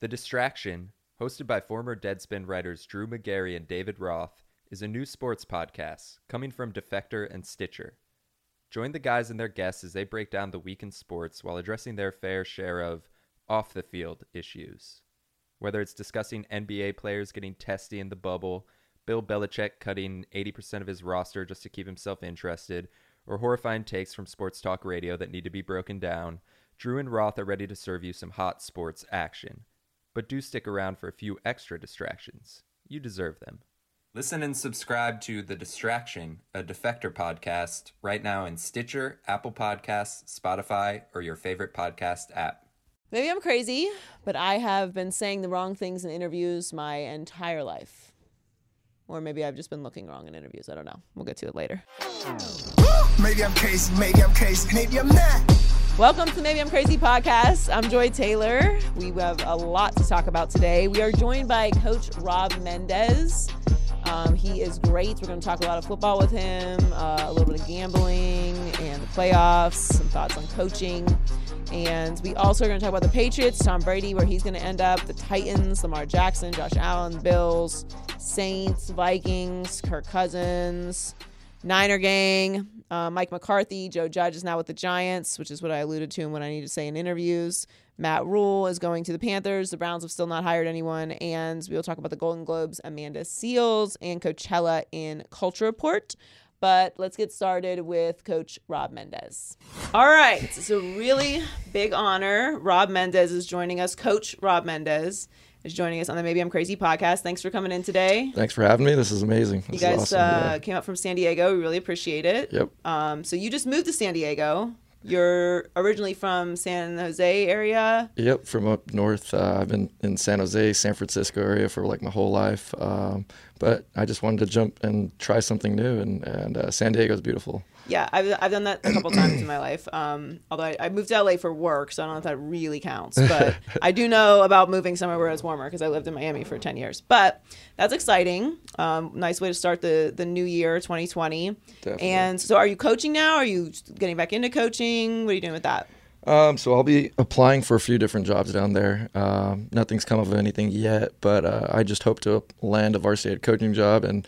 The Distraction, hosted by former Deadspin writers Drew Magary and David Roth, is a new sports podcast coming from Defector and Stitcher. Join the guys and their guests as they break down the week in sports while addressing their fair share of off the field issues. Whether it's discussing NBA players getting testy in the bubble, Bill Belichick cutting 80% of his roster just to keep himself interested, or horrifying takes from sports talk radio that need to be broken down, Drew and Roth are ready to serve you some hot sports action. But do stick around for a few extra distractions. You deserve them. Listen and subscribe to The Distraction, a Defector podcast, right now in Stitcher, Apple Podcasts, Spotify, or your favorite podcast app. Maybe I'm crazy, but I have been saying the wrong things in interviews my entire life. Or maybe I've just been looking wrong in interviews. I don't know. We'll get to it later. Maybe I'm crazy, maybe I'm crazy, maybe I'm not. Welcome to Maybe I'm Crazy podcast. I'm Joy Taylor. We have a lot to talk about today. We are joined by Coach Rob Mendez. Um, he is great. We're going to talk a lot of football with him, uh, a little bit of gambling and the playoffs, some thoughts on coaching. And we also are going to talk about the Patriots, Tom Brady, where he's going to end up, the Titans, Lamar Jackson, Josh Allen, Bills, Saints, Vikings, Kirk Cousins, Niner gang, uh, Mike McCarthy, Joe Judge is now with the Giants, which is what I alluded to and what I need to say in interviews. Matt Rhule is going to the Panthers. The Browns have still not hired anyone. And we'll talk about the Golden Globes, Amanda Seales, and Coachella in Culture Report. But let's get started with Coach Rob Mendez. All right. It's a really big honor. Rob Mendez is joining us. Coach Rob Mendez is joining us on the Maybe I'm Crazy podcast. Thanks for coming in today. Thanks for having me. This is amazing. You guys awesome. uh, yeah. came up from San Diego. We really appreciate it. Yep. Um, so you just moved to San Diego. You're originally from San Jose area. Yep, from up north. Uh, I've been in San Jose, San Francisco area for like my whole life. Um, but I just wanted to jump and try something new, and, and uh, San Diego's beautiful. Yeah, I've, I've done that a couple times in my life. Um, although I, I moved to LA for work, so I don't know if that really counts. But I do know about moving somewhere where it's warmer because I lived in Miami for 10 years. But that's exciting. Um, nice way to start the, the new year, 2020. Definitely. And so are you coaching now? Are you getting back into coaching? What are you doing with that? Um, so I'll be applying for a few different jobs down there. Um, nothing's come of anything yet, but uh, I just hope to land a varsity coaching job. And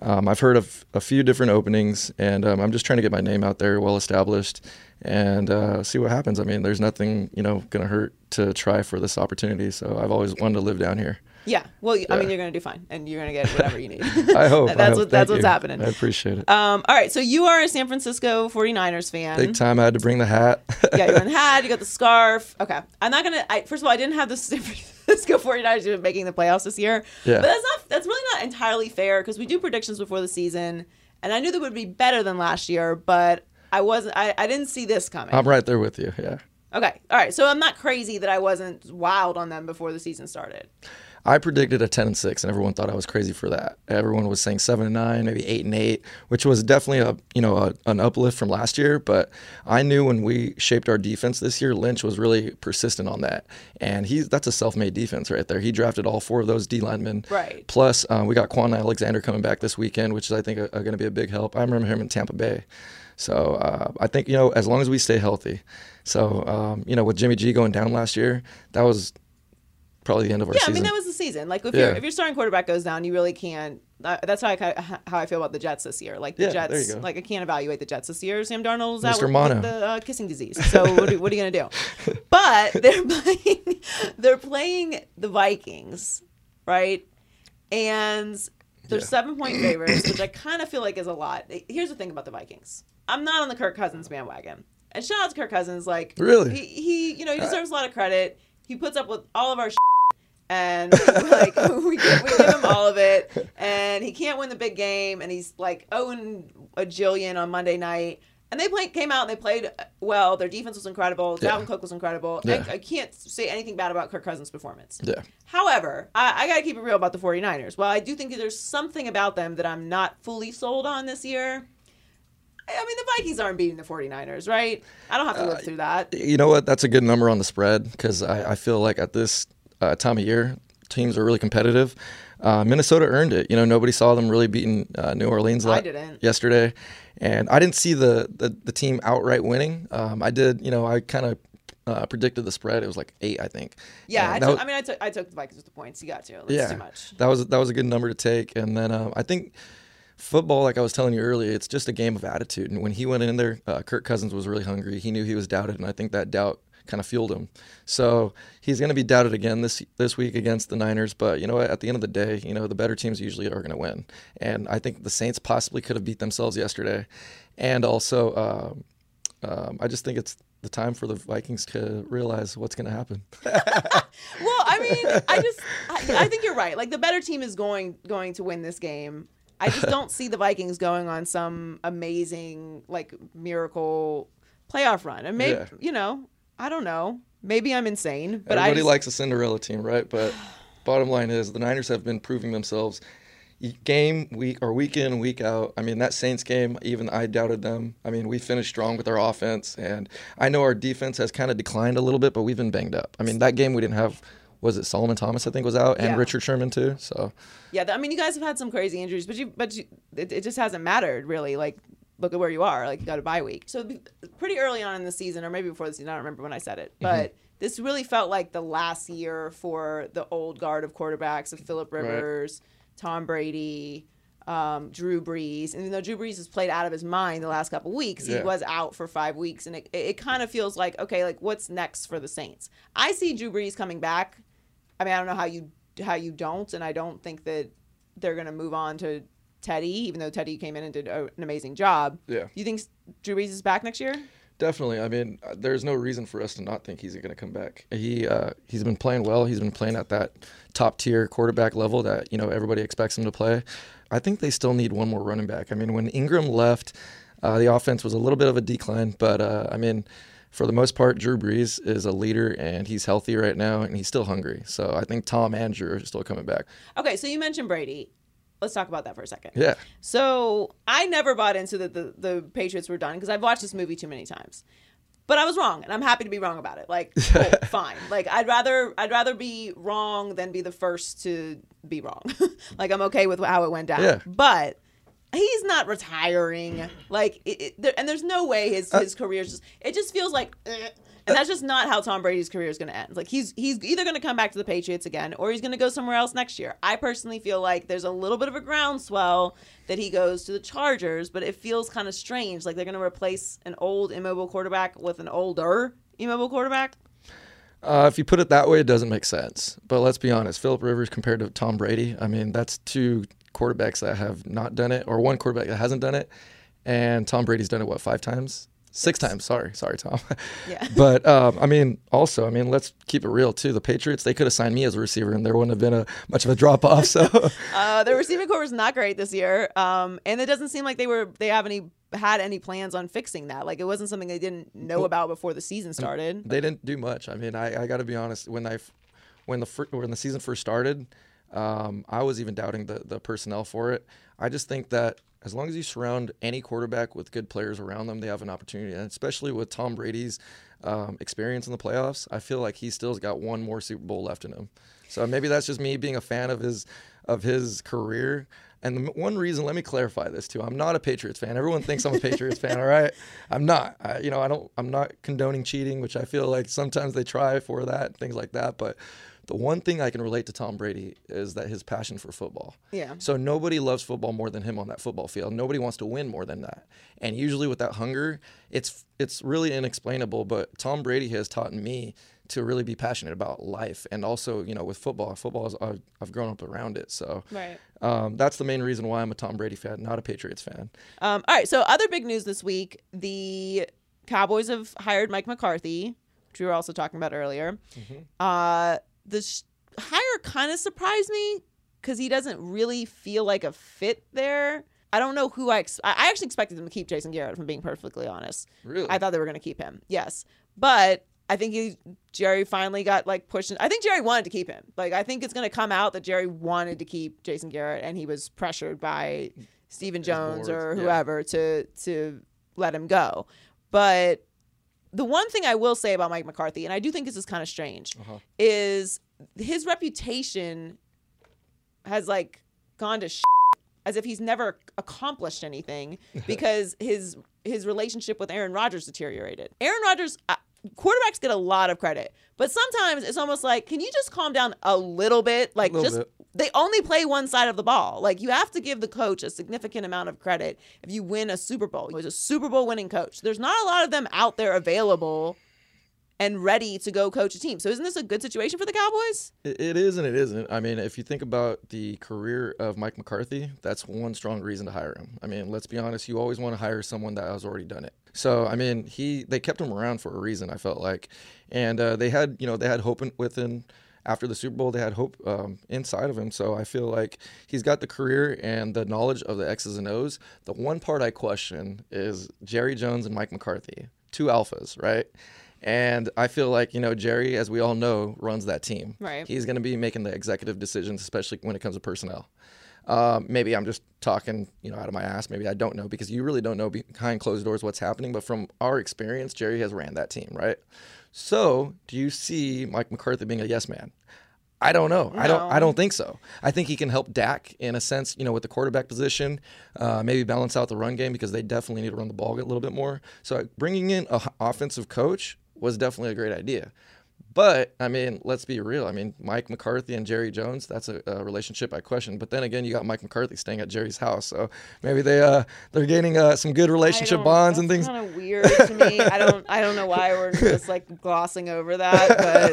um, I've heard of a few different openings, and um, I'm just trying to get my name out there, well established, and uh, see what happens. I mean, there's nothing you know going to hurt to try for this opportunity. So I've always wanted to live down here. Yeah. Well, I mean, you're going to do fine and you're going to get whatever you need. I hope. I that's hope. what, that's Thank what's you. happening. I appreciate it. Um, all right. So you are a San Francisco 49ers fan. Big time. I had to bring the hat. yeah, you're in the hat, you got the scarf. Okay. I'm not gonna I first of all I didn't have the San Francisco 49ers even making the playoffs this year. Yeah. But that's not that's really not entirely fair because we do predictions before the season and I knew they would be better than last year, but I wasn't I, I didn't see this coming. I'm right there with you. Yeah. okay. All right. So I'm not crazy that I wasn't wild on them before the season started. I predicted a 10 and 6 and everyone thought I was crazy for that. Everyone was saying 7 and 9, maybe 8 and 8, which was definitely a, you know, a, an uplift from last year, but I knew when we shaped our defense this year, Lynch was really persistent on that. And he's that's a self-made defense right there. He drafted all four of those D linemen. Right. Plus, um, we got Kwon Alexander coming back this weekend, which is I think are, are going to be a big help. I remember him in Tampa Bay. So uh, I think you know as long as we stay healthy. So um, you know with Jimmy G going down last year, that was probably the end of our Yeah, season. I mean that was the season. Like if Yeah. your if your starting quarterback goes down, you really can't. Uh, that's how I how I feel about the Jets this year. Like the Yeah, Jets, like I can't evaluate the Jets this year. Sam Darnold's out with, Mono. with the uh, kissing disease. So what are, what are you gonna do? But they're playing they're playing the Vikings, right? And they're Yeah. seven point favorites, which I kind of feel like is a lot. Here's the thing about the Vikings. I'm not on the Kirk Cousins bandwagon. And shout out to Kirk Cousins. Like Really? he, he you know he deserves a lot of credit. He puts up with all of our Shit. And like we give, we give him all of it. And he can't win the big game. And he's like owing a jillion on monday night. And they played came out and they played uh, well. Their defense was incredible. Yeah. dalvin cook was incredible. Yeah. I, I can't say anything bad about kirk cousins performance. Yeah. however I, I gotta keep it real about the 49ers. Well i do think there's something about them that i'm not fully sold on this year I mean, the Vikings aren't beating the 49ers, right? I don't have to live through that. You know what? That's a good number on the spread because I, I feel like at this uh, time of year, teams are really competitive. Uh, Minnesota earned it. You know, nobody saw them really beating uh, New Orleans I didn't. yesterday, and I didn't see the the, the team outright winning. Um, I did. You know, I kind of uh, predicted the spread, it was like eight, I think. Yeah, I, took, was- I mean, I took I took the Vikings with the points. You got to. That's yeah, too much. that was that was a good number to take. And then um, I think football, like I was telling you earlier, it's just a game of attitude. And when he went in there, uh, Kirk Cousins was really hungry. He knew he was doubted, and I think that doubt kind of fueled him. So he's going to be doubted again this this week against the Niners. But you know, what? at the end of the day, you know, the better teams usually are going to win. And I think the Saints possibly could have beat themselves yesterday. And also, um, um, I just think it's the time for the Vikings to realize what's going to happen. Well, I mean, I just I, I think you're right. Like the better team is going going to win this game. I just don't see the Vikings going on some amazing like miracle playoff run. And maybe Yeah. you know, I don't know. Maybe I'm insane, but Everybody just, likes a Cinderella team, right? But bottom line is the Niners have been proving themselves game week or week in week out. I mean that Saints game, even I doubted them. I mean we finished strong with our offense, and I know our defense has kind of declined a little bit, but we've been banged up. I mean that game we didn't have. Was it Solomon Thomas? I think was out, and Yeah. Richard Sherman too. So Yeah, I mean, you guys have had some crazy injuries, but you, but you, it, it just hasn't mattered really. Like, look at where you are. Like, you got a bye week. So pretty early on in the season, or maybe before the season, I don't remember when I said it, but this really felt like the last year for the old guard of quarterbacks of Philip Right. Rivers, Tom Brady. Um, Drew Brees, and even though Drew Brees has played out of his mind the last couple weeks, he was out for five weeks, and it, it, it kind of feels like okay, like what's next for the Saints? I see Drew Brees coming back. I mean, I don't know how you how you don't, and I don't think that they're going to move on to Teddy, even though Teddy came in and did a, an amazing job. Yeah. Do you think Drew Brees is back next year? Definitely. I mean, uh, there's no reason for us to not think he's going to come back. He uh, he's been playing well. He's been playing at that top tier quarterback level that you know everybody expects him to play. I think they still need one more running back. I mean, when Ingram left, uh, the offense was a little bit of a decline, but uh, I mean, for the most part, Drew Brees is a leader and he's healthy right now and he's still hungry. So I think Tom and Drew are still coming back. Okay, so you mentioned Brady. Let's talk about that for a second. Yeah. So I never bought into that the, the Patriots were done because I've watched this movie too many times. But I was wrong, and I'm happy to be wrong about it. Like, cool, fine. Like, I'd rather I'd rather be wrong than be the first to be wrong. like, I'm okay with how it went down. Yeah. But he's not retiring. Like, it, it, there, and there's no way his his career's just. It just feels like. eh. And that's just not how Tom Brady's career is going to end. Like he's he's either going to come back to the Patriots again, or he's going to go somewhere else next year. I personally feel like there's a little bit of a groundswell that he goes to the Chargers, but it feels kind of strange. Like they're going to replace an old immobile quarterback with an older immobile quarterback. Uh, if you put it that way, it doesn't make sense. But let's be honest, Philip Rivers compared to Tom Brady, I mean, that's two quarterbacks that have not done it, or one quarterback that hasn't done it. And Tom Brady's done it, what, five times? Six times. Sorry. Sorry, Tom. Yeah. but, um, I mean, also, I mean, let's keep it real, too. The Patriots, they could have signed me as a receiver, and there wouldn't have been a much of a drop off. So, Uh, the receiving core was not great this year, um, and it doesn't seem like they were they have any had any plans on fixing that. Like it wasn't something they didn't know about before the season started. they didn't do much. I mean, I, I got to be honest. When I, when the fir- when the season first started, um, I was even doubting the the personnel for it. I just think that as long as you surround any quarterback with good players around them, they have an opportunity. And especially with Tom Brady's um, experience in the playoffs, I feel like he still's got one more Super Bowl left in him. So maybe that's just me being a fan of his of his career. And the one reason, let me clarify this too. I'm not a Patriots fan. Everyone thinks I'm a Patriots fan. All right, I'm not. I, you know, I don't. I'm not condoning cheating, which I feel like sometimes they try for that, things like that. But the one thing I can relate to Tom Brady is that his passion for football. Yeah. So nobody loves football more than him on that football field. Nobody wants to win more than that. And usually with that hunger, it's it's really inexplainable. But Tom Brady has taught me to really be passionate about life and also you know with football. Football is I've, I've grown up around it. So Right. um, that's the main reason why I'm a Tom Brady fan, not a Patriots fan. Um, all right. So other big news this week: the Cowboys have hired Mike McCarthy, which we were also talking about earlier. Uh, this hire kind of surprised me because he doesn't really feel like a fit there. I don't know who I. Ex- I actually expected them to keep Jason Garrett. If I'm being perfectly honest, Really? I thought they were going to keep him. Yes, but I think he, Jerry finally got like pushed. I think Jerry wanted to keep him. Like I think it's going to come out that Jerry wanted to keep Jason Garrett, and he was pressured by Stephen Jones or yeah. whoever to to let him go. But the one thing I will say about Mike McCarthy, and I do think this is kind of strange, Uh-huh. is his reputation has like gone to sh- as if he's never accomplished anything because his his relationship with Aaron Rodgers deteriorated. Aaron Rodgers, I, quarterbacks get a lot of credit, but sometimes it's almost like, can you just calm down a little bit? Like little just bit. They only play one side of the ball. Like you have to give the coach a significant amount of credit if you win a Super Bowl. He was a Super Bowl winning coach. There's not a lot of them out there available and ready to go coach a team. So isn't this a good situation for the Cowboys? It, it is and it isn't. I mean, if you think about the career of Mike McCarthy, that's one strong reason to hire him. I mean, let's be honest, you always want to hire someone that has already done it. So, I mean, he they kept him around for a reason. I felt like, and uh, they had you know they had hope within. After the Super Bowl, they had hope um, inside of him. So I feel like he's got the career and the knowledge of the X's and O's. The one part I question is Jerry Jones and Mike McCarthy, two alphas, right? And I feel like, you know, Jerry, as we all know, runs that team. Right. He's going to be making the executive decisions, especially when it comes to personnel. Um, maybe I'm just talking, you know, out of my ass. Maybe I don't know because you really don't know behind closed doors what's happening. But from our experience, Jerry has ran that team, right? So, do you see Mike McCarthy being a yes man? I don't know. I don't. I don't think so. I think he can help Dak in a sense, you know, with the quarterback position, uh, maybe balance out the run game because they definitely need to run the ball a little bit more. So bringing in a h- offensive coach was definitely a great idea. But I mean, let's be real. I mean, Mike McCarthy and Jerry Jones, that's a, a relationship I question. But then again, you got Mike McCarthy staying at Jerry's house, so maybe they uh they're gaining uh, some good relationship bonds and things. Kind of weird to me. I don't. I don't know why we're just like glossing over that.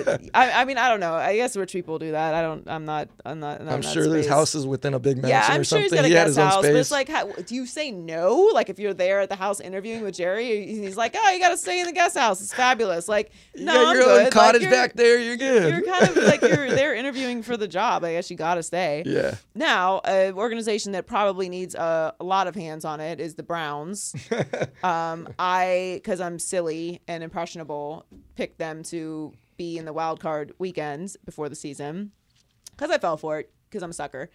But I, I mean, I don't know. I guess rich people do that. I don't. I'm not. I'm not. I'm, I'm not sure there's houses within a big mansion Yeah, I'm or sure something. he's got a he had guest his own house, space. but it's like, how, do you say no? Like if you're there at the house interviewing with Jerry, he's like, oh, you got to stay in the guest house. It's fabulous. Like, no, got I'm good. Like, cottage you're- back there. You're good. You're kind of like you're there interviewing for the job. I guess you got to stay. yeah. Now, an organization that probably needs a, a lot of hands on it is the Browns. um, I, because I'm silly and impressionable, picked them to be in the wild card weekends before the season because I fell for it because I'm a sucker,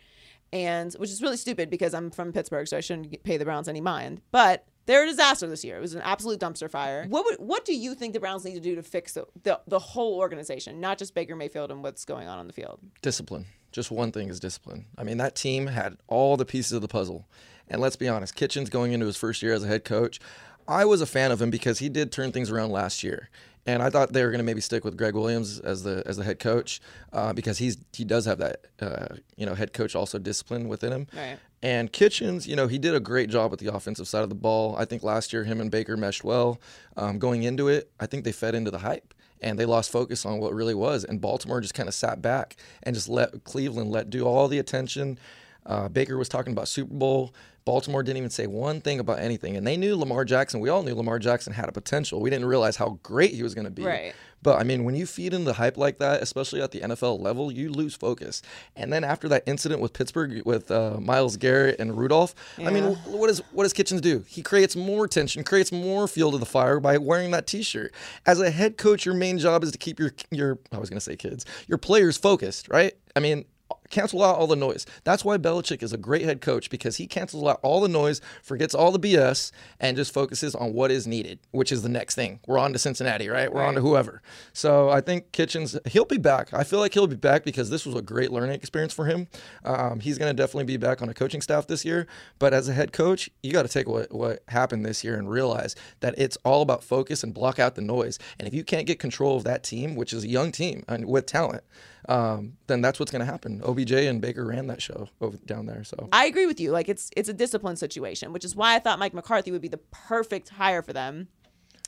and which is really stupid because I'm from Pittsburgh, so I shouldn't pay the Browns any mind. But they're a disaster this year. It was an absolute dumpster fire. What would, what do you think the Browns need to do to fix the, the the whole organization, not just Baker Mayfield and what's going on on the field? discipline. Just one thing is discipline. I mean, that team had all the pieces of the puzzle. And let's be honest, Kitchens going into his first year as a head coach, I was a fan of him because he did turn things around last year. And I thought they were going to maybe stick with Gregg Williams as the as the head coach uh, because he's he does have that uh, you know head coach also discipline within him. Right. And Kitchens, you know, he did a great job with the offensive side of the ball. I think last year him and Baker meshed well. Um, going into it, I think they fed into the hype and they lost focus on what really was. And Baltimore just kind of sat back and just let Cleveland let do all the attention. Uh, Baker was talking about Super Bowl. Baltimore didn't even say one thing about anything, and they knew Lamar Jackson. We all knew Lamar Jackson had a potential. We didn't realize how great he was going to be. Right. But I mean, when you feed into the hype like that, especially at the NFL level, you lose focus. And then after that incident with Pittsburgh with uh, Myles Garrett and Rudolph, I mean, Yeah. what does what does Kitchens do? He creates more tension, creates more fuel to the fire by wearing that T-shirt. As a head coach, your main job is to keep your your I was going to say kids, your players focused, right? I mean. Cancel out all the noise. That's why Belichick is a great head coach because he cancels out all the noise, forgets all the BS, and just focuses on what is needed, which is the next thing. We're on to Cincinnati, right? We're on to whoever. So I think Kitchens, he'll be back. I feel like he'll be back because this was a great learning experience for him. Um, he's going to definitely be back on a coaching staff this year. But as a head coach, you got to take what, what happened this year and realize that it's all about focus and block out the noise. And if you can't get control of that team, which is a young team and with talent, um, then that's what's going to happen. OBJ and Baker ran that show over down there. So I agree with you. Like it's it's a discipline situation, which is why I thought Mike McCarthy would be the perfect hire for them.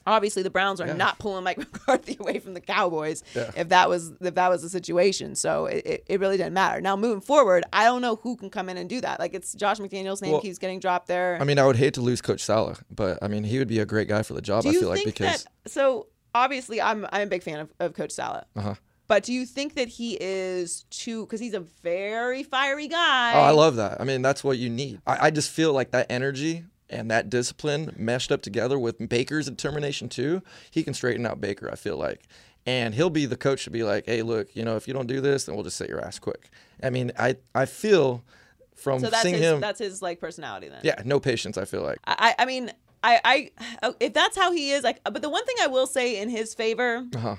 Obviously, the Browns are not pulling Mike McCarthy away from the Cowboys Yeah. if that was if that was the situation. So it, it, it really didn't matter. Now moving forward, I don't know who can come in and do that. Like it's Josh McDaniels' name Well, keeps getting dropped there. I mean, I would hate to lose Coach Saleh, but I mean, he would be a great guy for the job. do I feel like because that? So obviously, I'm I'm a big fan of, of Coach Saleh. uh-huh. But do you think that he is too? Because he's a very fiery guy. Oh, I love that. I mean, that's what you need. I, I just feel like that energy and that discipline meshed up together with Baker's determination too. He can straighten out Baker. I feel like, and he'll be the coach to be like, hey, look, you know, if you don't do this, then we'll just set your ass quick. I mean, I I feel from So that's seeing his him, that's his like personality then. yeah, no patience. I feel like. I, I mean, I, I, oh, if that's how he is, like, but the one thing I will say in his favor Uh-huh.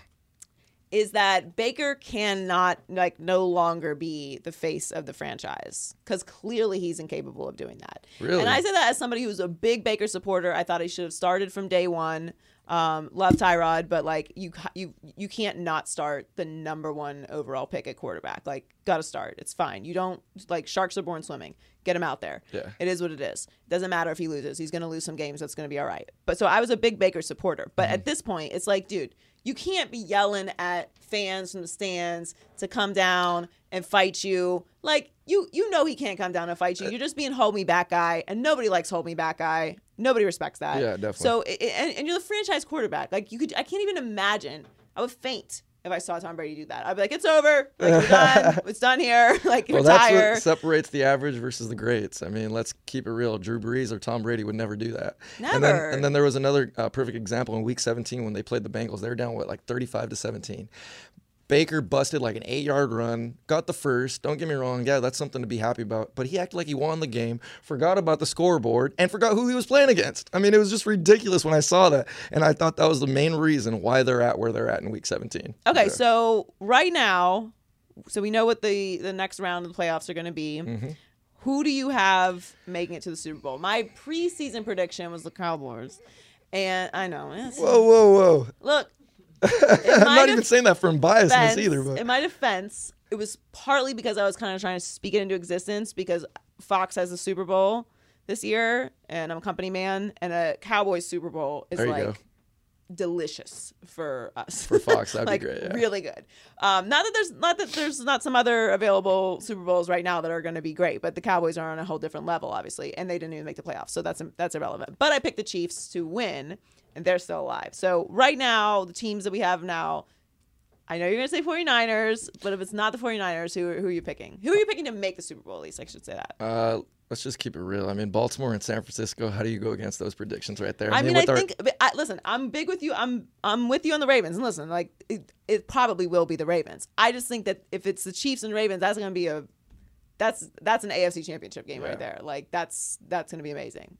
Is that Baker cannot, like, no longer be the face of the franchise because clearly he's incapable of doing that. Really? And I say that as somebody who's a big Baker supporter. I thought he should have started from day one. Um, love Tyrod, but like you you you can't not start the number one overall pick at quarterback. Like, gotta start. It's fine. You don't like sharks are born swimming. Get him out there. Yeah. It is what it is. Doesn't matter if he loses. He's gonna lose some games. That's gonna be all right. But so I was a big Baker supporter. But at this point, it's like, dude, you can't be yelling at fans from the stands to come down and fight you. Like you you know he can't come down and fight you. Uh, you're just being hold me back guy, and nobody likes hold me back guy. Nobody respects that. Yeah, definitely. So and, and you're the franchise quarterback. Like you could, I can't even imagine. I would faint if I saw Tom Brady do that. I'd be like, it's over. Like we're done. it's done here. Like Well, that's what separates the average versus the greats. I mean, let's keep it real. Drew Brees or Tom Brady would never do that. And then, Never. and then there was another uh, perfect example in Week 17 when they played the Bengals. They were down what, like 35 to 17. Baker busted like an eight-yard run, got the first. Don't get me wrong, yeah, that's something to be happy about. But he acted like he won the game, forgot about the scoreboard, and forgot who he was playing against. I mean, it was just ridiculous when I saw that, and I thought that was the main reason why they're at where they're at in Week 17. Okay, Yeah. so right now, so we know what the the next round of the playoffs are going to be. Mm-hmm. Who do you have making it to the Super Bowl? My preseason prediction was the Cowboys, and I know. whoa, whoa, whoa! Look, I'm not even saying that from biasness defense- either, but in my defense, it was partly because I was kind of trying to speak it into existence because Fox has the Super Bowl this year, and I'm a company man, and a Cowboys Super Bowl is There you like go. Delicious for us. For Fox, that'd be great, yeah. Really good. Um, not that there's not that there's not some other available Super Bowls right now that are going to be great, but the Cowboys are on a whole different level, obviously, and they didn't even make the playoffs, so that's that's irrelevant. But I picked the Chiefs to win, and they're still alive. So right now, the teams that we have now. I know you're going to say 49ers, but if it's not the 49ers, who, who are you picking? Who are you picking to make the Super Bowl, at least? I should say that. Uh, let's just keep it real. I mean, Baltimore and San Francisco. How do you go against those predictions right there? I mean, I with our- think. I, listen, I'm big with you. I'm I'm with you on the Ravens. And listen, like it, it probably will be the Ravens. I just think that if it's the Chiefs and Ravens, that's going to be a that's that's an AFC Championship game Yeah. right there. Like that's that's going to be amazing.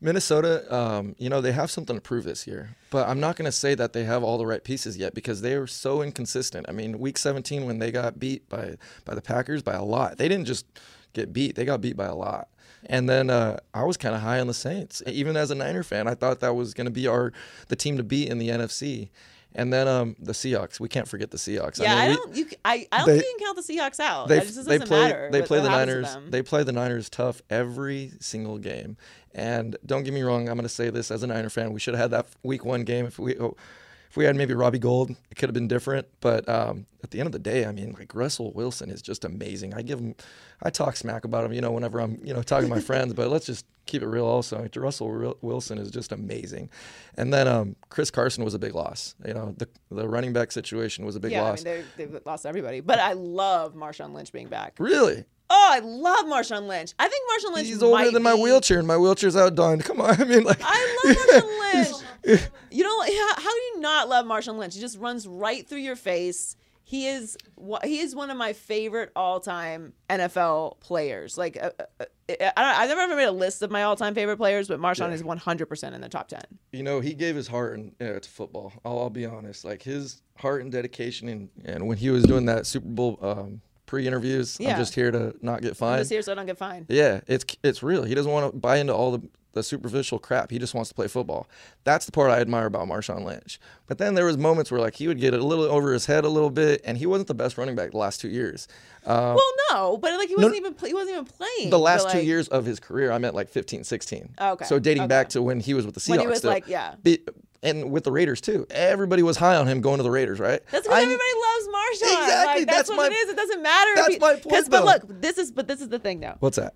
Minnesota, um, you know, they have something to prove this year, but I'm not going to say that they have all the right pieces yet because they are so inconsistent. I mean, Week 17 when they got beat by by the Packers by a lot, they didn't just get beat; they got beat by a lot. And then uh, I was kind of high on the Saints, even as a Niner fan. I thought that was going to be our the team to beat in the NFC. And then um, the Seahawks. We can't forget the Seahawks. Yeah, I, mean, we- don't. You, c- I, I don't they- think you can count the Seahawks out. they It just they doesn't play matter. they play the Niners they play the Niners tough every single game. And don't get me wrong, I'm going to say this as a Niner fan, we should have had that week 1 game if we oh, if we had maybe Robbie Gould, it could have been different, but um, at the end of the day, I mean, like Russell Wilson is just amazing. I give him I talk smack about him, you know, whenever I'm, you know, talking to my friends, but let's just keep it real also. Like, Russell Wil- Wilson is just amazing. And then um, Chris Carson was a big loss. You know, the the running back situation was a big yeah, loss. I mean they they've lost everybody, but I love Marshawn Lynch being back. really? Oh, I love Marshawn Lynch. I think Marshawn Lynch He's older than my be- wheelchair, and my wheelchair's outdone. Come on, I mean, like I love Marshawn Lynch. You know how, how do you not love Marshawn Lynch? He just runs right through your face. He is he is one of my favorite all time NFL players. Like uh, uh, I don't, I've never ever made a list of my all time favorite players, but Marshawn Yeah. is one hundred percent in the top ten. you know, he gave his heart and uh, to football. I'll, I'll be honest, like his heart and dedication, and and when he was doing that Super Bowl um, pre-interviews, Yeah. I'm just here to not get fined. I'm just here so I don't get fined. Yeah, it's it's real. He doesn't want to buy into all the, the superficial crap. He just wants to play football. That's the part I admire about Marshawn Lynch. But then there was moments where like he would get a little over his head a little bit, and he wasn't the best running back the last two years. Um, Well, no, but like he wasn't even play, he wasn't even playing the but, last two years of his career, I meant like 15, 16. Okay, So dating okay. back to when he was with the Seahawks. When he was still. like, yeah. Be- and with the Raiders too. Everybody was high on him going to the Raiders, right? That's because everybody loves Marshawn. Exactly, Like, that's, that's what my- it is. It doesn't matter. that's he- my point, But look, this is but this is the thing though. What's that?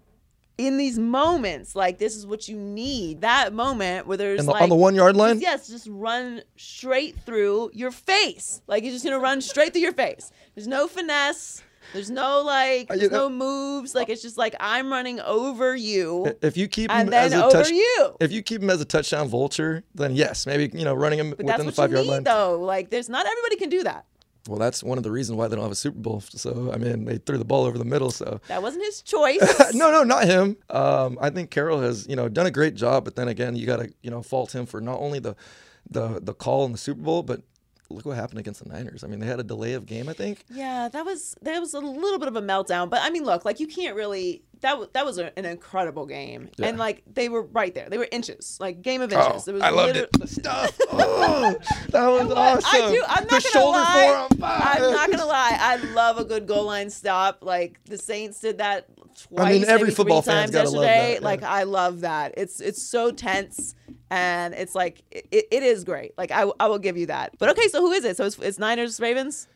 in these moments, like this is what you need. That moment where there's the, like on the one yard line? Yes, just run straight through your face. Like he's just gonna run straight through your face. There's no finesse. There's no like. Uh, There's no moves. Like it's just like I'm running over you, If you keep him as a touch, you. if you keep him as a touchdown vulture, then yes, maybe you know running him But that's within the five yard need, line. though. Like there's not everybody can do that. Well, that's one of the reasons why they don't have a Super Bowl. So I mean, they threw the ball over the middle. So That wasn't his choice. no, no, not him. Um, I think Carroll has you know done a great job, but then again, you got to you know fault him for not only the the the call in the Super Bowl, but look what happened against the Niners. I mean, they had a delay of game. I think. Yeah, that was that was a little bit of a meltdown. But I mean, look, like you can't really that was that was a, an incredible game, Yeah. and like they were right there. They were inches, like game of Oh, inches. It was I loved liter- it. The stuff. Oh, that was What? awesome. I do. I'm the not gonna shoulder lie. I'm not gonna lie. I love a good goal line stop. Like the Saints did that twice. I mean, every football fan's times gotta love that, yeah. Like I love that. It's it's so tense. And it's like it, it is great. Like I, I will give you that. But okay, so who is it? So it's, it's Niners Ravens.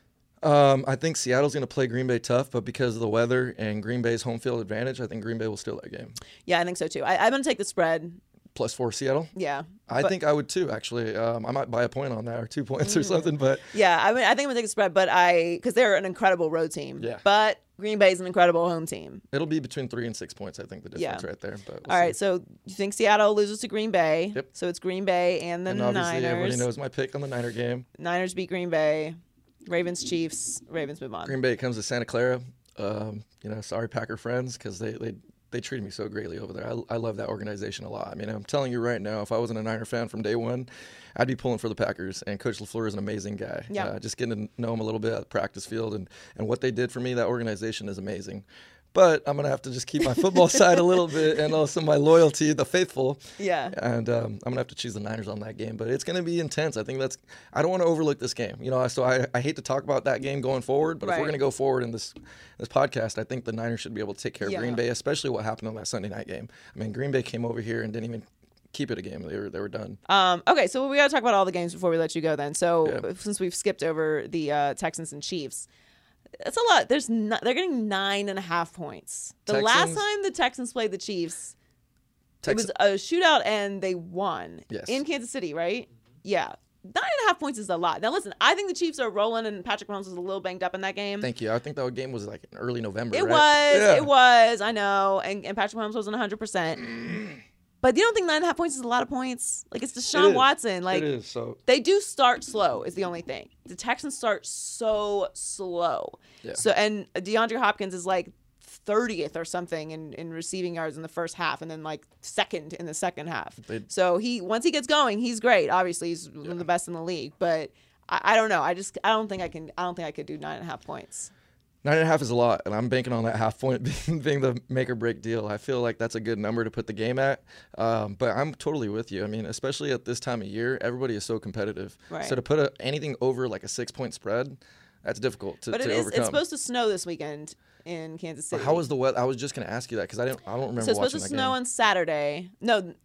Um, I think Seattle's going to play Green Bay tough, but because of the weather and Green Bay's home field advantage, I think Green Bay will steal that game. Yeah, I think so too. I, I'm gonna take the spread. Plus four Seattle. Yeah. I But- think I would too. Actually, um, I might buy a point on that or two points or Mm. something. But Yeah, I mean, I think I'm gonna take the spread, but I because they're an incredible road team. Yeah. But Green Bay's an incredible home team. it'll be between three and six points. I think the difference Yeah. right there. But All right, so you think Seattle loses to Green Bay? Yep. So it's Green Bay and the and obviously everybody knows my pick on the Niner game. Niners beat Green Bay. Ravens, Chiefs. Ravens move on. Green Bay comes to Santa Clara. Um, you know, sorry Packer friends because they they they treated me so greatly over there. I, I love that organization a lot. I mean, I'm telling you right now, if I wasn't a Niner fan from day one, I'd be pulling for the Packers. And Coach Lafleur is an amazing guy. Yeah. Uh, just getting to know him a little bit at the practice field and and what they did for me, that organization is amazing. But I'm gonna have to just keep my football side a little bit and also my loyalty, the faithful. Yeah. And um, I'm gonna have to choose the Niners on that game, but it's gonna be intense. I think that's. I don't want to overlook this game. You know, so I, I hate to talk about that game going forward, but if we're gonna go forward in this this podcast, I think the Niners should be able to take care of Yeah. Green Bay, especially what happened on that Sunday night game. I mean, Green Bay came over here and didn't even keep it a game. They were they were done. Um, okay, so we got to talk about all the games before we let you go. Then, so Yeah. since we've skipped over the uh, Texans and Chiefs, that's a lot. There's no, they're getting nine and a half points. The last time the Texans played the Chiefs, it was a shootout and they won Yes. in Kansas City, right? Yeah. Nine and a half points is a lot. Now, listen, I think the Chiefs are rolling, and Patrick Mahomes was a little banged up in that game. Thank you. I think that game was like early November. It right? was. Yeah. It was. I know. And, and Patrick Mahomes wasn't 100%. But you don't think nine and a half points is a lot of points? Like, it's It Deshaun is. Watson. Like, it is. So they do start slow, is the only thing. The Texans start so slow. Yeah. So, and DeAndre Hopkins is like 30th or something in, in receiving yards in the first half and then like second in the second half. They- so he once he gets going, he's great. Obviously, he's one of the best in the league. But I, I don't know. I just I don't think I can I don't think I could do nine and a half points. Nine and a half is a lot, and I'm banking on that half point being, being the make or break deal. I feel like that's a good number to put the game at. Um, but I'm totally with you. I mean, especially at this time of year, everybody is so competitive. Right. So to put a, anything over like a six point spread, that's difficult to, But to it is overcome. it's supposed to snow this weekend in Kansas But City. how was the weather? I was just gonna ask you that because I didn't. I don't remember so it's supposed to snow game. on Saturday. No, th-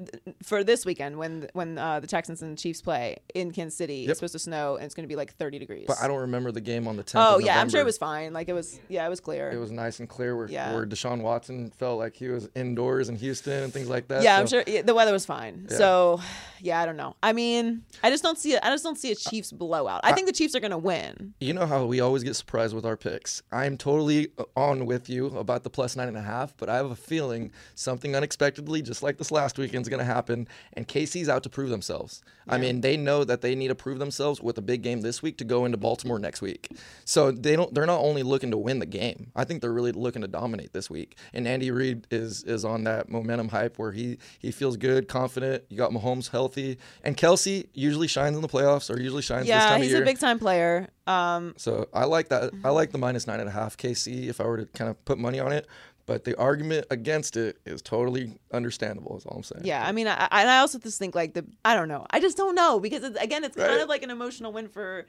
for this weekend when when uh, the Texans and the Chiefs play in Kansas City, Yep. it's supposed to snow and it's going to be like 30 degrees. but I don't remember the game on the 10th. Oh yeah, I'm sure it was fine. Like it was, yeah, it was clear. It was nice and clear where, Yeah. where Deshaun Watson felt like he was indoors in Houston and things like that. yeah, I'm sure yeah, the weather was fine. Yeah. So, yeah, I don't know. I mean, I just don't see it. I just don't see a Chiefs blowout. I, think the Chiefs are going to win. You know how we always get surprised with our picks. I'm totally on with you about the plus nine and a half, but I have a feeling something unexpectedly, just like this last weekend, is going to happen. And KC's out to prove themselves. I mean, they know that they need to prove themselves with a big game this week to go into Baltimore next week. So they don't. They're not only looking to win the game. I think they're really looking to dominate this week. And Andy Reid is is on that momentum hype where he he feels good, confident. You got Mahomes healthy, and Kelce usually shines in the playoffs or usually shines this Yeah, time he's of year. a big time player. Um, So I like that. I like the minus nine and a half KC if I were to kind of put money on it. But the argument against it is totally understandable. Is all I'm saying. yeah, I mean, I, I, also just think like the I don't know. I just don't know because it's, again, it's kind of like an emotional win for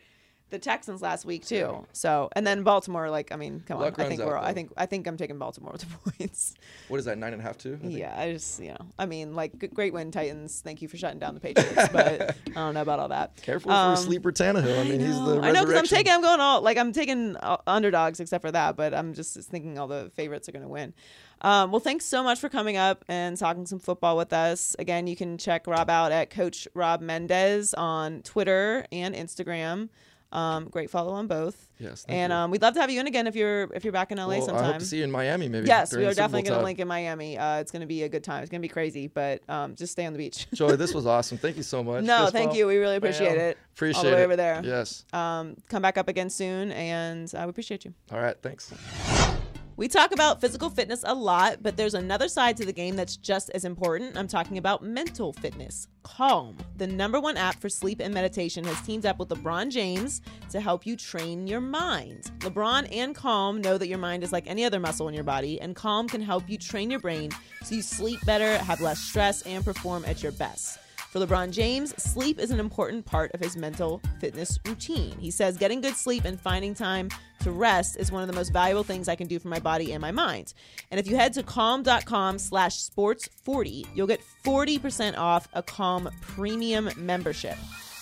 the Texans last week too. So and then Baltimore, like I mean, come Luck on, I think we're all, I think I think I'm taking Baltimore with the points. What is that? Nine and a half too. I? Yeah, I just you know, I mean, like great win Titans. Thank you for shutting down the Patriots, but I don't know about all that. Careful Um, for sleeper Tannehill. I mean, he's the I know because I'm taking, I'm going all like I'm taking uh, underdogs except for that, but I'm just thinking all the favorites are going to win. Um, well, thanks so much for coming up and talking some football with us. Again, you can check Rob out at Coach Rob Mendez on Twitter and Instagram. Um, great follow on both. Yes, and um, we'd love to have you in again if you're if you're back in LA Well, sometime. I hope to see you in Miami. Maybe. Yes, we are definitely going to link in Miami. Uh, it's going to be a good time. It's going to be crazy, but um, just stay on the beach. Joy, this was awesome. Thank you so much. no, thank you. We really appreciate Bam. it. Appreciate all the way it. over there. Yes. Um, come back up again soon, and I would appreciate you. All right. Thanks. We talk about physical fitness a lot, but there's another side to the game that's just as important. I'm talking about mental fitness. Calm, the number one app for sleep and meditation, has teamed up with LeBron James to help you train your mind. LeBron and Calm know that your mind is like any other muscle in your body, and Calm can help you train your brain so you sleep better, have less stress, and perform at your best. For LeBron James, sleep is an important part of his mental fitness routine. He says getting good sleep and finding time to rest is one of the most valuable things I can do for my body and my mind. And if you head to calm.com slash sports40, you'll get 40% off a Calm premium membership.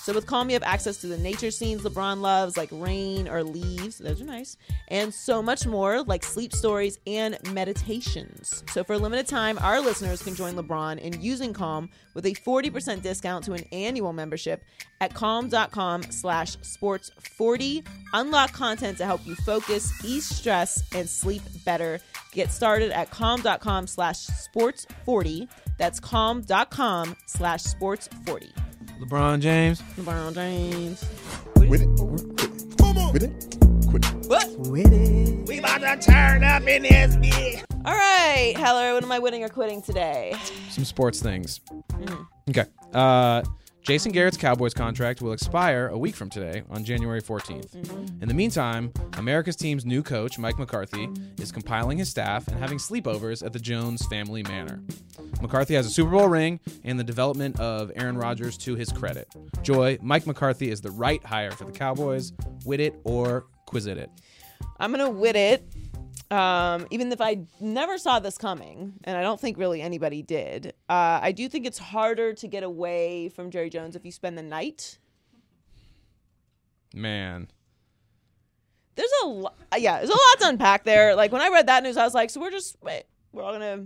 So with Calm, you have access to the nature scenes LeBron loves, like rain or leaves. Those are nice. And so much more, like sleep stories and meditations. So for a limited time, our listeners can join LeBron in using Calm with a 40% discount to an annual membership at calm.com slash sports40. Unlock content to help you focus, ease stress, and sleep better. Get started at calm.com slash sports40. That's calm.com slash sports40. LeBron James. LeBron James. With it. With it. Quit it. What? With it. We about to turn up in this bitch. All right, Heller, what am I winning or quitting today? Some sports things. Okay. Uh, Jason Garrett's Cowboys contract will expire a week from today on January 14th. Mm-hmm. In the meantime, America's team's new coach, Mike McCarthy, is compiling his staff and having sleepovers at the Jones family manor. McCarthy has a Super Bowl ring and the development of Aaron Rodgers to his credit. Joy, Mike McCarthy is the right hire for the Cowboys. Wit it or quiz it. I'm gonna wit it. Um, even if I never saw this coming, and I don't think really anybody did, uh, I do think it's harder to get away from Jerry Jones if you spend the night. Man. There's a lot, yeah, there's a lot to unpack there. Like when I read that news, I was like, so we're just wait, we're all gonna,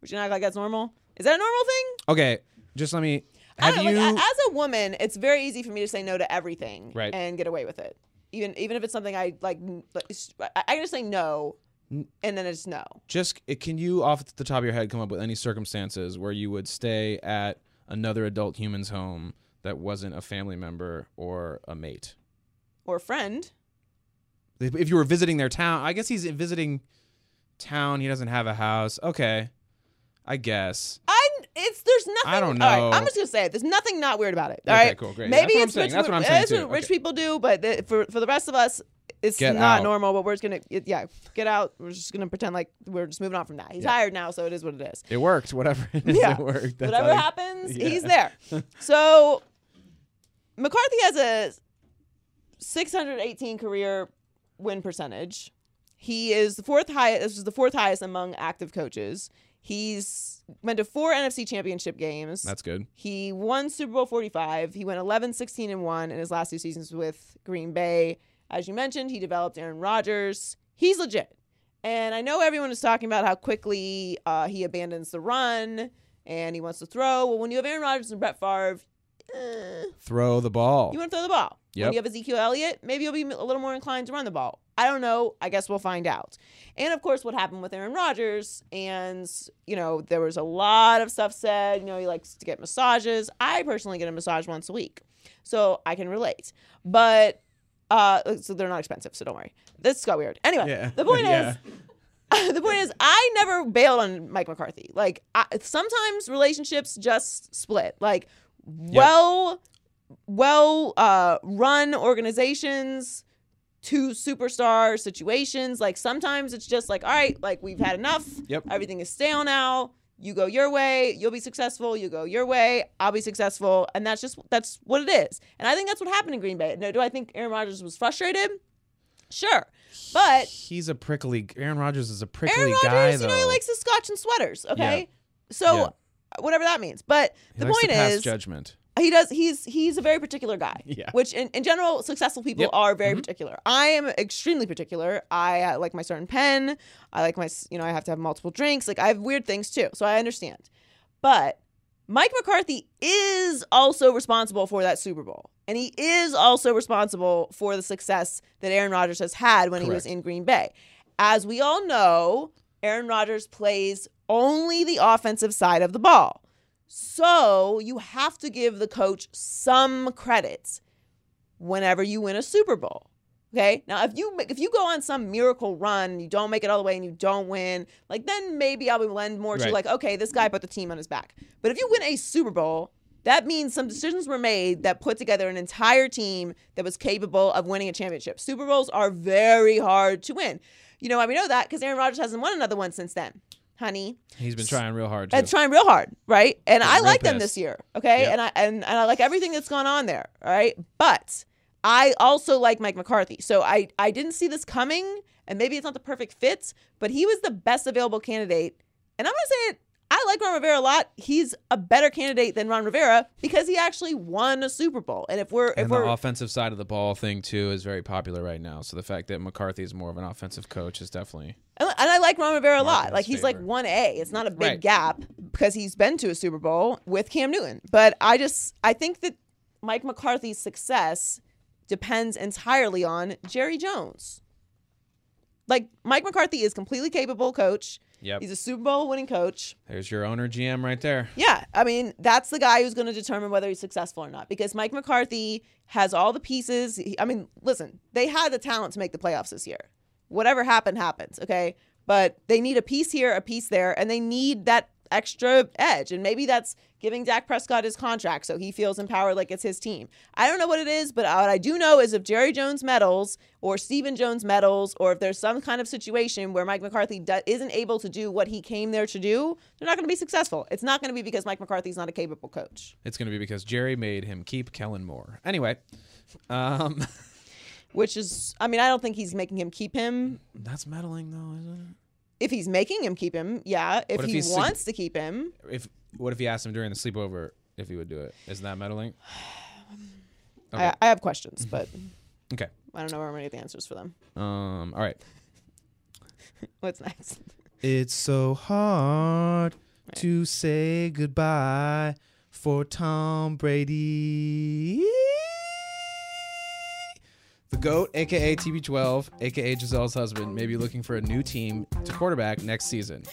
we're gonna act like that's normal. Is that a normal thing? Okay, just let me. I Have don't you. like, as a woman, it's very easy for me to say no to everything Right. and get away with it. Even even if it's something I like, n- like, s- I, I can just say no, and then it's no. just uh, can you off the top of your head come up with any circumstances where you would stay at another adult human's home that wasn't a family member or a mate Or a friend. if you were visiting their town i guess he's visiting town he doesn't have a house okay i guess I it's there's nothing. I don't all right, know. I'm just gonna say it. There's nothing not weird about it. All Okay, right, cool, great. Maybe That's what I'm it's rich. That's what I'm that's what rich Okay. people do, but the, for for the rest of us, it's Get not out. normal. But we're just gonna it- yeah get out. We're just gonna pretend like we're just moving on from that. He's Yeah. hired now, so it is what it is. it worked whatever it is Yeah. it worked That's Whatever they- happens, Yeah. he's there. So McCarthy has a 618 career win percentage. He is the fourth highest. This is the fourth highest among active coaches. He's went to four NFC championship games. that's good He won Super Bowl 45. He went 11, 16, and 1 in his last two seasons with Green Bay. As you mentioned, he developed Aaron Rodgers. He's legit. And I know everyone is talking about how quickly uh, he abandons the run and he wants to throw. Well, when you have Aaron Rodgers and Brett Favre, eh, throw the ball you want to throw the ball. Yep. When you have Ezekiel Elliott, maybe you'll be a little more inclined to run the ball. I don't know. I guess we'll find out. And of course, what happened with Aaron Rodgers, and you know, there was a lot of stuff said. You know, he likes to get massages. I personally get a massage once a week, so I can relate. But uh, so they're not expensive, so don't worry. This got weird. Anyway, Yeah. the point Yeah. is, the point is, I never bailed on Mike McCarthy. Like, I, sometimes relationships just split. Like, well, well uh, run organizations to superstar situations. Like, sometimes it's just like, all right, like we've had enough. Yep. Everything is stale now. You go your way, you'll be successful. You go your way, I'll be successful, and that's just that's what it is. And I think that's what happened in Green Bay. No, do I think Aaron Rodgers was frustrated? Sure, but he's a prickly aaron Rodgers is a prickly Aaron guy Rodgers, though you know, he likes his scotch and sweaters. Okay, so Yeah. whatever that means. But He the point is, judgment he does. He's he's a very particular guy. Yeah. Which in, in general, successful people Yep. are very Mhm. particular. I am extremely particular. I uh, like my certain pen. I like my you know I have to have multiple drinks. Like I have weird things too. So I understand. But Mike McCarthy is also responsible for that Super Bowl. And he is also responsible for the success that Aaron Rodgers has had when he was in Green Bay. As we all know, Aaron Rodgers plays only the offensive side of the ball. So you have to give the coach some credits whenever you win a Super Bowl. Okay. Now, if you if you go on some miracle run and you don't make it all the way and you don't win, like then maybe I'll lend more to Right. like, okay, this guy put the team on his back. But if you win a Super Bowl, that means some decisions were made that put together an entire team that was capable of winning a championship. Super Bowls are very hard to win. You know why we know that? Because Aaron Rodgers hasn't won another one since then, honey. He's been trying real hard. Too. And trying real hard, right? And I like them this year, okay? Yep. And I and, and I like everything that's gone on there, all right? But I also like Mike McCarthy. So I I didn't see this coming, and maybe it's not the perfect fit, but he was the best available candidate. And I'm gonna say it. I like Ron Rivera a lot. He's a better candidate than Ron Rivera because he actually won a Super Bowl. And if we're if and the we're offensive side of the ball thing too is very popular right now. So the fact that McCarthy is more of an offensive coach is definitely And and I like Ron Rivera a lot. Like he's like one A. It's not a big Right. gap because he's been to a Super Bowl with Cam Newton. But I just I think that Mike McCarthy's success depends entirely on Jerry Jones. Like Mike McCarthy is completely capable coach. Yep. He's a Super Bowl winning coach. there's your owner GM right there. Yeah, I mean that's the guy who's going to determine whether he's successful or not. Because Mike McCarthy has all the pieces. He- I mean, listen, they had the talent to make the playoffs this year. Whatever happened, happens. Okay, but they need a piece here, a piece there, and they need that extra edge. And maybe that's giving Dak Prescott his contract so he feels empowered like it's his team. I don't know what it is, but what I do know is if Jerry Jones meddles or Stephen Jones meddles, or if there's some kind of situation where Mike McCarthy do- isn't able to do what he came there to do, they're not going to be successful. It's not going to be because Mike McCarthy's not a capable coach, It's going to be because Jerry made him keep Kellen Moore. Anyway, um, which is, I mean, I don't think he's making him keep him. that's meddling though, isn't If he's making him keep him, yeah. If, if he he's sig- wants to keep him. If what if he asked him during the sleepover if he would do it? Isn't that meddling? Okay. I, I have questions, but Okay. I don't know where I'm going to get the answers for them. Um. All right. What's next? It's so hard to say goodbye for Tom Brady. The GOAT, aka TB12, aka Gisele's husband, may be looking for a new team to quarterback next season.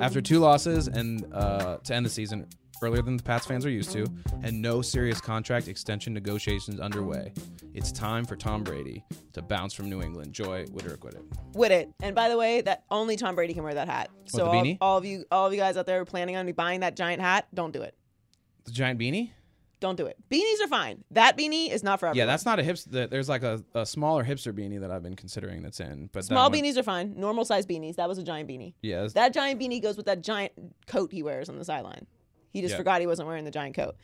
After two losses and uh, to end the season earlier than the Pats fans are used to, and no serious contract extension negotiations underway, it's time for Tom Brady to bounce from New England. Joy, would or quit it? With it. And by the way, that only Tom Brady can wear that hat. So all, all of you, all of you guys out there planning on buying that giant hat, don't do it. The giant beanie? Don't do it. Beanies are fine. That beanie is not for everyone. Yeah, that's not a hipster. There's like a, a smaller hipster beanie that I've been considering that's in. But small one- beanies are fine. Normal size beanies. That was a giant beanie. Yeah, that's- That giant beanie goes with that giant coat he wears on the sideline. He just Yeah. forgot he wasn't wearing the giant coat.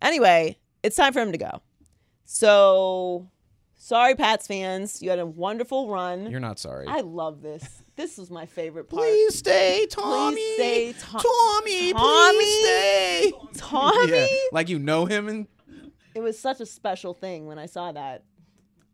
Anyway, it's time for him to go. So, sorry, Pats fans. You had a wonderful run. you're not sorry. I love this. This was my favorite part. please stay, Tommy. Please stay, Tom- Tommy. Tommy? Please stay. Tommy? Yeah, like you know him, and It was such a special thing when I saw that.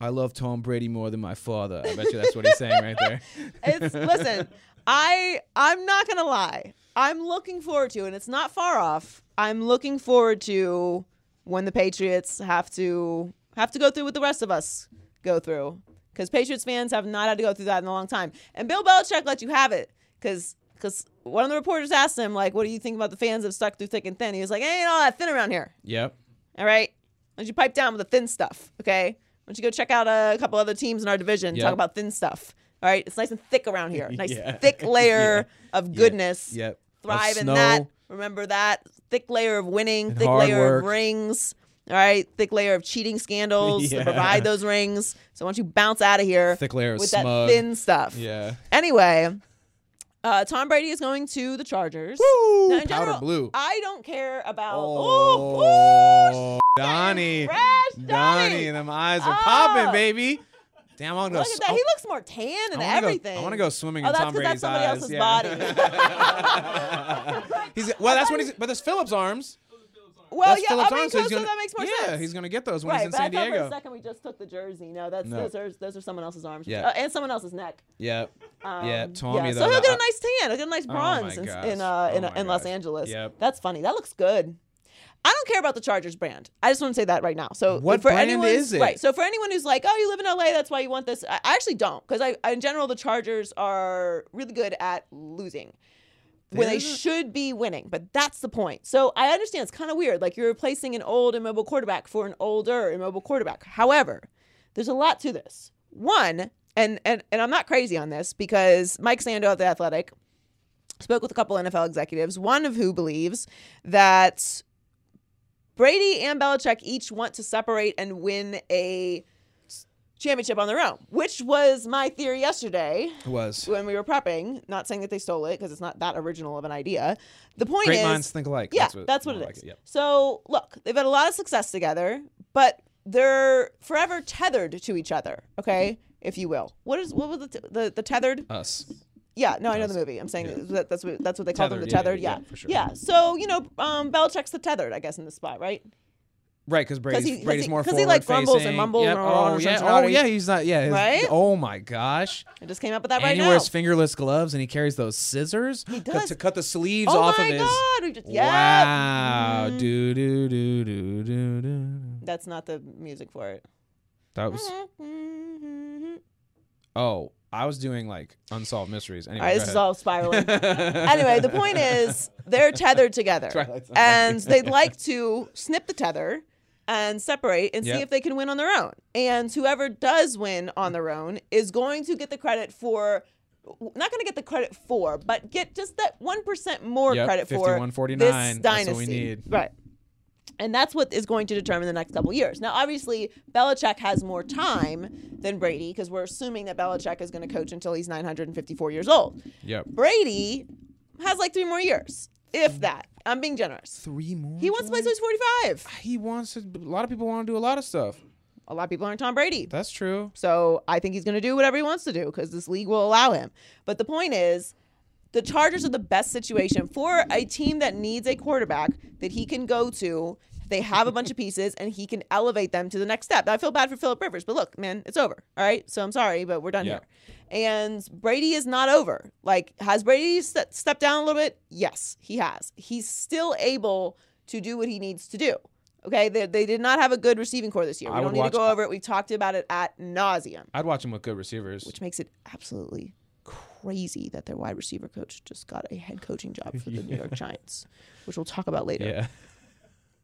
I love Tom Brady more than my father. I bet you that's what he's saying right there. It's listen, I I'm not gonna lie. I'm looking forward to, and it's not far off. I'm looking forward to when the Patriots have to have to go through what the rest of us go through, because Patriots fans have not had to go through that in a long time. And Bill Belichick let you have it, because because one of the reporters asked him like, "What do you think about the fans that have stuck through thick and thin?" He was like, "Ain't all that thin around here." Yep. All right. Why don't you pipe down with the thin stuff? Okay. Why don't you go check out a couple other teams in our division? Yep. Talk about thin stuff. All right. It's nice and thick around here. Nice Yeah. thick layer Yeah. of goodness. Yep. Thrive Of in that. Remember that thick layer of winning, And thick layer work. of rings. All right, thick layer of cheating scandals Yeah. to provide those rings. So don't you bounce out of here Thick layer of with smug. that thin stuff? Yeah. Anyway, uh, Tom Brady is going to the Chargers. Woo! Now, in Powder general, blue. I don't care about. Oh, Oh, ooh, Donnie. fresh, Donnie, Donnie. them eyes are Oh. popping, baby. Damn, I'm gonna go. Look at that. s- He looks more tan and I wanna everything. Go, I want to go swimming Oh, in Tom Brady's that's somebody eyes. else's yeah. body. he's well. That's when he's. But there's Philip's arms. Well, That's yeah, Philip's I mean, arms. so, gonna, that makes more yeah, sense. Yeah, he's gonna get those when right, he's in but San I thought for a second we just took the jersey. No, that's No. those are those are someone else's arms. Yeah. Uh, and someone else's neck. Yeah, Um, yeah. Tommy yeah, though. so he'll get a nice tan. He'll get a nice Oh bronze my in in, uh, in, Oh in Los. Angeles. Yep. That's funny. That looks good. I don't care about the Chargers brand. I just want to say that right now. So What for brand anyone, is it? Right. So for anyone who's like, oh, you live in LA, that's why you want this. I, I actually don't, because I, I- in general the Chargers are really good at losing when they should be winning. But that's the point. So I understand it's kind of weird. Like you're replacing an old immobile quarterback for an older immobile quarterback. However, there's a lot to this. One, and and and I'm not crazy on this because Mike Sando at the Athletic spoke with a couple NFL executives, one of who believes that Brady and Belichick each want to separate and win a championship on their own, which was my theory yesterday It was. when we were prepping. Not saying that they stole it because it's not that original of an idea. The point Great is, minds think alike. yeah, that's what, more it like is. Yep. So look, they've had a lot of success together, but they're forever tethered to each other. Okay, if you will. What is what was the t- the, the tethered? Us. Yeah, no, I know the movie. I'm saying that, that's what that's what they call them, the Tethered, yeah, tethered. yeah, Yeah, yeah, for sure. Yeah. So you know, um, Belichick's the tethered, I guess, in this spot, right? Right, because Brady's, he- Brady's he- more 'cause forward he, like, grumbles and mumbles Yep. and Oh yeah. Oh yeah. He's not. Yeah. his- Right? Oh my gosh. I just came up with that and right he now. wears fingerless gloves and he carries those scissors He does. to cut the sleeves oh off of his. god! We just, yeah. Wow. Mhm. Do do do do do do. That's not the music for it. That was. Oh, I was doing like unsolved mysteries. Anyway, All right, go this is all spiraling. anyway, the point is they're tethered together, and they'd like to snip the tether and separate and see if they can win on their own. And whoever does win on their own is going to get the credit for. Not going to get the credit for, but get just that one percent more Yep, credit for 51-49. this That's dynasty. what we need. Right. And that's what is going to determine the next couple years. Now, obviously, Belichick has more time than Brady because we're assuming that Belichick is going to coach until he's 954 years old. Yep. Brady has like three more years, if that. I'm being generous. Three more. He wants to play till he's 45. He wants to. A lot of people want to do a lot of stuff. A lot of people aren't Tom Brady. That's true. So I think he's going to do whatever he wants to do because this league will allow him. But the point is, the Chargers are the best situation for a team that needs a quarterback that he can go to. They have a bunch of pieces and he can elevate them to the next step. Now, I feel bad for Philip Rivers, but look, man, it's over. All right. So I'm sorry, but we're done Yeah. here. And Brady is not over. Like, has Brady ste- stepped down a little bit? Yes, he has. He's still able to do what he needs to do. Okay, they, they did not have a good receiving corps this year. We I don't need to go over it. We talked about it at nauseum I'd watch him with good receivers. which makes it absolutely crazy that their wide receiver coach just got a head coaching job for the New York Giants, which we'll talk about later. yeah.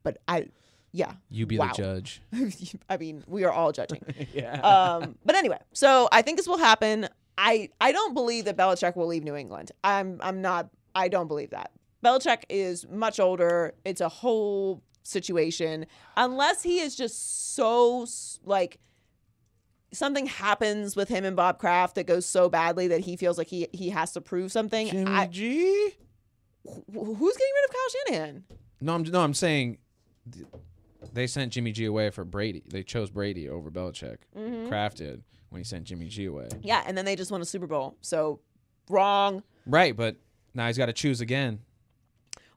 But I, yeah, You be Wow. the judge. I mean, we are all judging. yeah. um, but anyway, so I think this will happen. I I don't believe that Belichick will leave New England. I'm I'm not. I don't believe that. Belichick is much older. It's a whole situation. Unless he is just so like something happens with him and Bob Kraft that goes so badly that he feels like he he has to prove something. Jimmy I, G. wh- who's getting rid of Kyle Shanahan? No, I'm no, I'm saying they sent Jimmy G away for Brady. They chose Brady over Belichick. Mm-hmm. Kraft did when he sent Jimmy G away. Yeah, and then they just won a Super Bowl. So wrong. Right, but now he's got to choose again.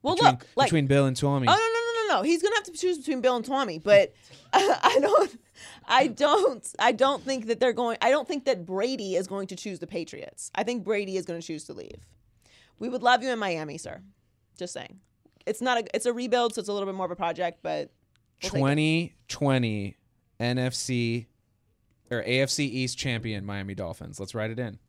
Well, between, look, like between Bill and Tommy. Oh no no no no no! He's gonna have to choose between Bill and Tommy, but I don't, I don't, I don't think that they're going. I don't think that Brady is going to choose the Patriots. I think Brady is going to choose to leave. We would love you in Miami, sir. Just saying, it's not a, it's a rebuild, so it's a little bit more of a project, but we'll take it. 2020 NFC or AFC East champion Miami Dolphins. Let's write it in.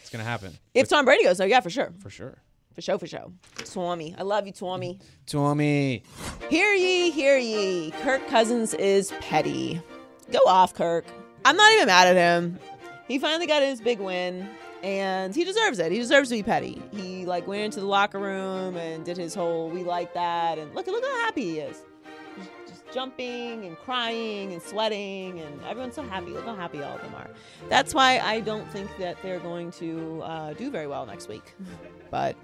It's gonna happen if Tom Brady goes, though, yeah, for sure, for sure. for sure, for sure. Tommy, I love you, Tommy. Tommy. Hear ye, hear ye. Kirk Cousins is petty. Go off, Kirk. I'm not even mad at him. He finally got his big win, and he deserves it. He deserves to be petty. He like went into the locker room and did his whole "we like that" and look, look how happy he is. Just, jumping and crying and sweating, and everyone's so happy. Look how happy all of them are. That's why I don't think that they're going to uh, do very well next week. But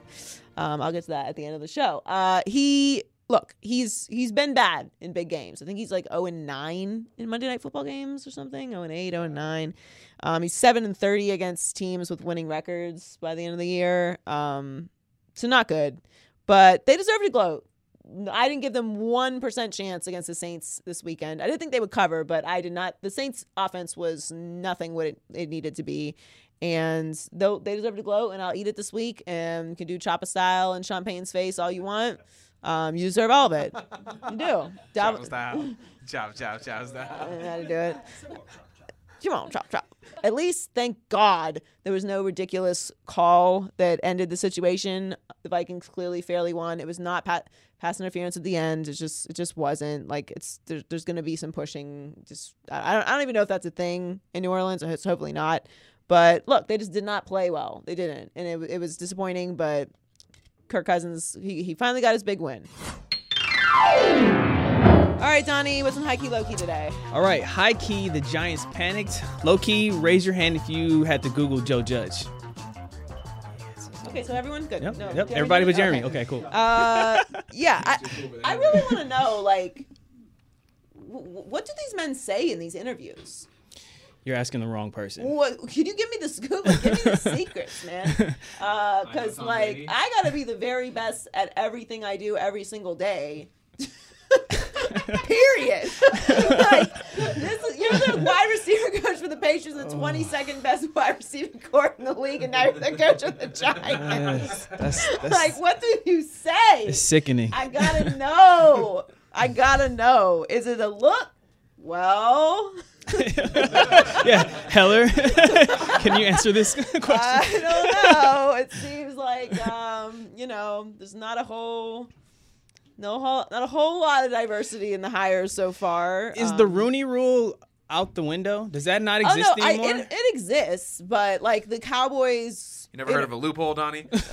um, I'll get to that at the end of the show. Uh, he look, he's he's been bad in big games. I think he's like 0 and 9 in Monday night football games or something. 0 and 8, 0 and 9. Um, he's 7 and 30 against teams with winning records by the end of the year. Um, so not good. But they deserve to gloat. I didn't give them 1% chance against the Saints this weekend. I didn't think they would cover, but I did not. The Saints offense was nothing what it, it needed to be. And though they deserve to gloat, and I'll eat it this week and you can do Choppa style and champagne's face all you want. Um, you deserve all of it. You do. Dal- style. Chop, chop, chop style. don't know how to do it. come on, chop, chop. At least, thank God, there was no ridiculous call that ended the situation. The Vikings clearly fairly won. It was not pat- pass interference at the end. It just, it just wasn't. Like it's there, there's going to be some pushing. Just I don't, I don't even know if that's a thing in New Orleans. It's hopefully not. But look, they just did not play well. They didn't, and it, it was disappointing. But Kirk Cousins, he, he finally got his big win. All right, Donnie, what's in high key, low key today? All right, high key, the Giants panicked. Low key, raise your hand if you had to Google Joe Judge. Okay, so everyone good. Yep, No, yep. Jeremy? Everybody but Jeremy. Okay, cool. Uh, yeah, I, I really want to know, like, w- w- what do these men say in these interviews? You're asking the wrong person. What can you give me the scoop? Like, give me the secrets, man. Because uh, like I gotta be the very best at everything I do every single day. Period. like this is you're the wide receiver coach for the Patriots, the 22nd best wide receiver court in the league, and now you're the coach of the Giants. That's, that's, like, what do you say? it's sickening. I gotta know. I gotta know. Is it a look? Well, yeah, Heller, can you answer this question? I don't know. It seems like um, you know, there's not a whole no whole not a whole lot of diversity in the hires so far. Is Um, the Rooney Rule out the window? Does that not exist Oh no, I, anymore? it, it exists, but like the Cowboys You never heard of a loophole, Donnie?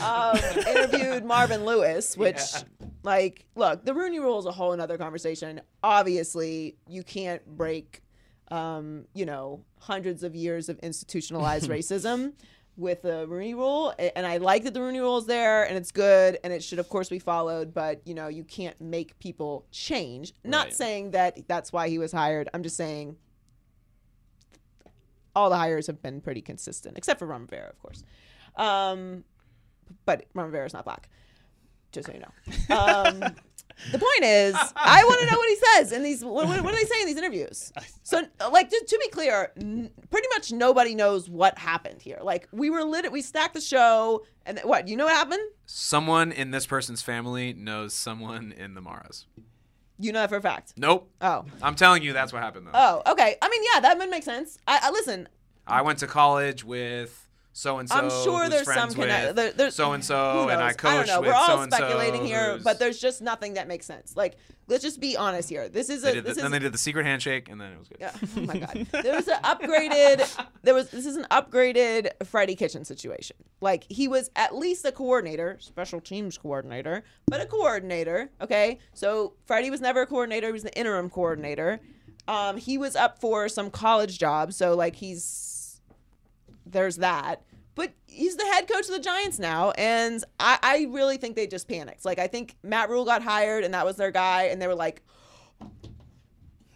um, interviewed Marvin Lewis, which, like, look, the Rooney Rule is a whole another conversation. Obviously, you can't break, um, you know, hundreds of years of institutionalized racism with the Rooney Rule, and I like that the Rooney Rule is there, and it's good, and it should, of course, be followed. But you know, you can't make people change. Not Right. saying that that's why he was hired. I'm just saying all the hires have been pretty consistent, except for Ron Rivera, of course. Um, but Ron Rivera is not black, just so you know. Um, the point is, I want to know what he says in these. What, what, what do they say in these interviews? So, like, just to be clear, n- pretty much nobody knows what happened here. Like, we were lit. We stacked the show, and th- what? You know what happened? Someone in this person's family knows someone in the Maras. You know that for a fact. Nope. Oh, I'm telling you, that's what happened though. oh, okay. I mean, yeah, that would make sense. I, I listen. I went to college with so and so. I'm sure there's some connect. There, there's So and so, and I knows? I don't know. with We're all so and so. speculating here, but there's just nothing that makes sense. Like, let's just be honest here. This is a did the, is then they did the secret handshake, and then it was good. Yeah. Oh my god. There was an upgraded. There was. This is an upgraded Freddie Kitchens situation. Like he was at least a coordinator, special teams coordinator, but a coordinator. Okay. So Freddie was never a coordinator. He was the interim coordinator. Um, he was up for some college job. So like he's there's that. But he's the head coach of the Giants now, and I, I really think they just panicked. Like I think Matt Rhule got hired, and that was their guy, and they were like,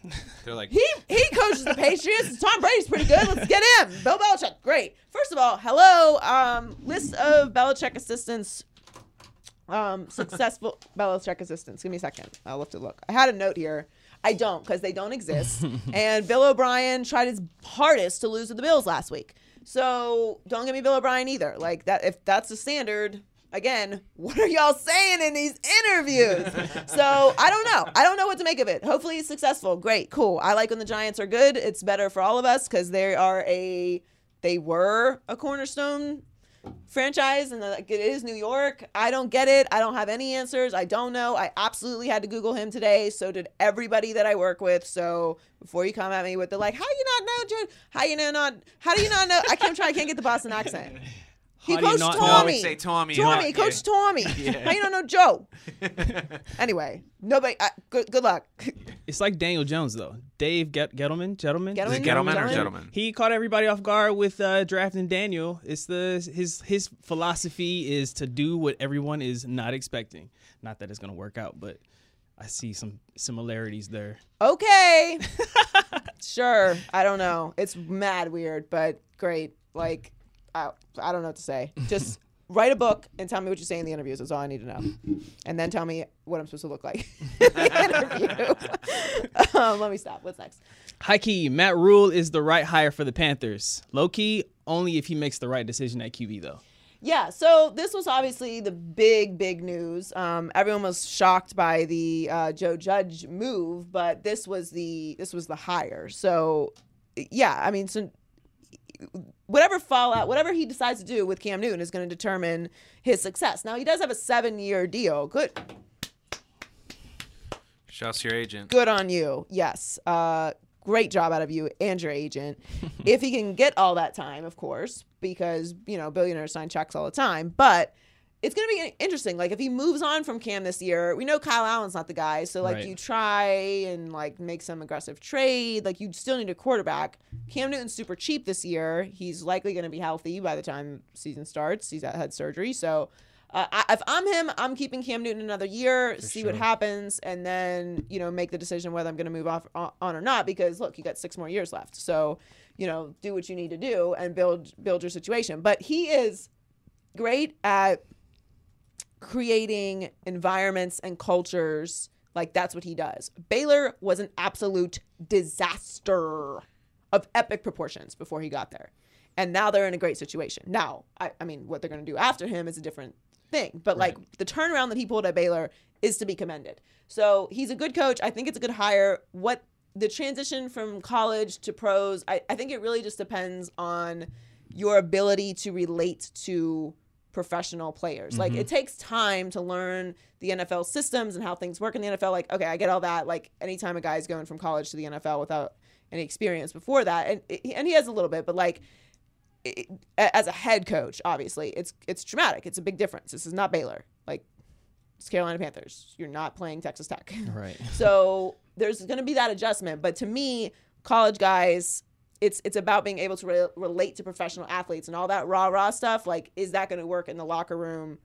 They're like, he he coaches the Patriots. Tom Brady's pretty good. Let's get him. Bill Belichick, great. First of all, hello. Um, list of Belichick assistants. Um, successful Belichick assistants. Give me a second. I'll have to look. I had a note here. I don't because they don't exist. and Bill O'Brien tried his hardest to lose to the Bills last week. So don't give me Bill O'Brien either. Like that. If that's the standard. Again, what are y'all saying in these interviews? so I don't know. I don't know what to make of it. Hopefully he's successful. Great, cool. I like when the Giants are good. It's better for all of us because they are a they were a cornerstone franchise and like it is New York. I don't get it. I don't have any answers. I don't know. I absolutely had to Google him today. So did everybody that I work with. So before you come at me with the like, how you not know, Jude? How you know not? How do you not know? I can't try. I can't get the Boston accent. He How do you coached not know? Tommy. Say Tommy. Tommy, Yeah. Coach Tommy. How you don't know Joe? anyway, nobody. I, good, good luck. It's like Daniel Jones though. Dave Get- Gettleman, Gettleman, Gettleman? Is it Gettleman or Gentleman? Gentleman? He caught everybody off guard with uh, drafting Daniel. It's the his his philosophy is to do what everyone is not expecting. Not that it's gonna work out, but I see some similarities there. Okay. sure. I don't know. It's mad weird, but great. Like, I, I don't know what to say. Just write a book and tell me what you say in the interviews. That's all I need to know. And then tell me what I'm supposed to look like in the interview. um, let me stop. What's next? High key, Matt Rhule is the right hire for the Panthers. Low key, only if he makes the right decision at QB though. Yeah, so this was obviously the big, big news. Um, everyone was shocked by the uh, Joe Judge move, but this was the this was the hire. So, yeah, I mean, so whatever fallout, whatever he decides to do with Cam Newton is going to determine his success. Now he does have a seven year deal. Good, Shouts to your agent. good on you. Yes. Uh, great job out of you and your agent. if he can get all that time, of course, because, you know, billionaires sign checks all the time. But it's going to be interesting. Like, if he moves on from Cam this year, we know Kyle Allen's not the guy. So, like, Right. you try and, like, make some aggressive trade. Like, you still need a quarterback. Cam Newton's super cheap this year. He's likely going to be healthy by the time season starts. He's had surgery. So, uh, I, if I'm him, I'm keeping Cam Newton another year, see what happens, and then you know make the decision whether I'm going to move off on or not. Because look, you got six more years left, so you know do what you need to do and build build your situation. But he is great at creating environments and cultures. Like that's what he does. Baylor was an absolute disaster of epic proportions before he got there. And now they're in a great situation. Now, I, I mean, what they're going to do after him is a different thing. But like the turnaround that he pulled at Baylor is to be commended. So he's a good coach. I think it's a good hire. What the transition from college to pros, I, I think it really just depends on your ability to relate to professional players. Like it mm-hmm. takes time to learn the NFL systems and how things work in the NFL. Like, okay, I get all that. Like anytime a guy's going from college to the NFL without any experience before that, and and he has a little bit, but like it, as a head coach, obviously, it's it's traumatic. It's a big difference. This is not Baylor. Like it's Carolina Panthers. You're not playing Texas Tech. Right. So there's going to be that adjustment. But to me, college guys, it's it's about being able to re- relate to professional athletes and all that rah rah stuff. Like, is that going to work in the locker room?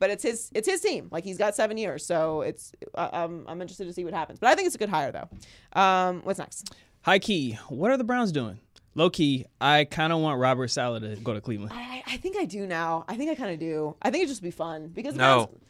But it's his it's his team. Like he's got seven years, so it's I- I'm I'm interested to see what happens. But I think it's a good hire though. Um, what's next? High key, what are the Browns doing? Low key, I kind of want Robert Saleh to go to Cleveland. I, I think I do now. I think I kind of do. I think it'd just be fun because the No. Browns-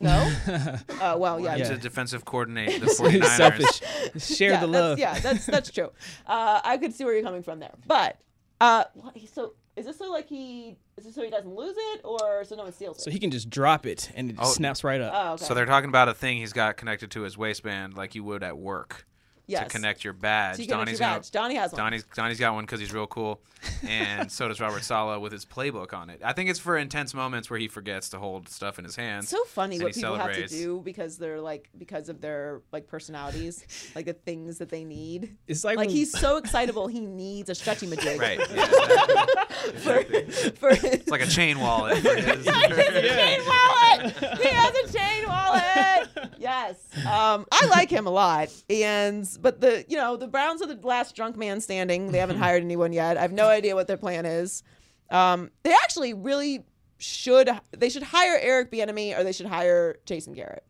no. uh, well, yeah. To Yeah. defensive coordinate the 49ers. Selfish. Share yeah, the that's- love. Yeah, that's that's true. Uh, I could see where you're coming from there, but uh, so is this so like he is this so he doesn't lose it or so no one steals it? So he can just drop it and it Oh. snaps right up. oh, okay. So they're talking about a thing he's got connected to his waistband, like you would at work, yes. to connect your badge. So you connect your gonna- Donnie has one. Donnie's Donnie's got one because he's real cool, and so does Robert Saleh with his playbook on it. I think it's for intense moments where he forgets to hold stuff in his hands. It's so funny what he people have to do because they're like because of their like personalities, like the things that they need. It's like, Like when- he's so excitable, he needs a stretchy majig. right. Yeah, exactly. For, for It's like a chain wallet. for his- chain wallet. He has a chain wallet. Yes. Um, I like him a lot. And but the you know the Browns are the last drunk man standing. They haven't hired anyone yet. I have no idea what their plan is. Um, they actually really should. They should hire Eric Bieniemy or they should hire Jason Garrett.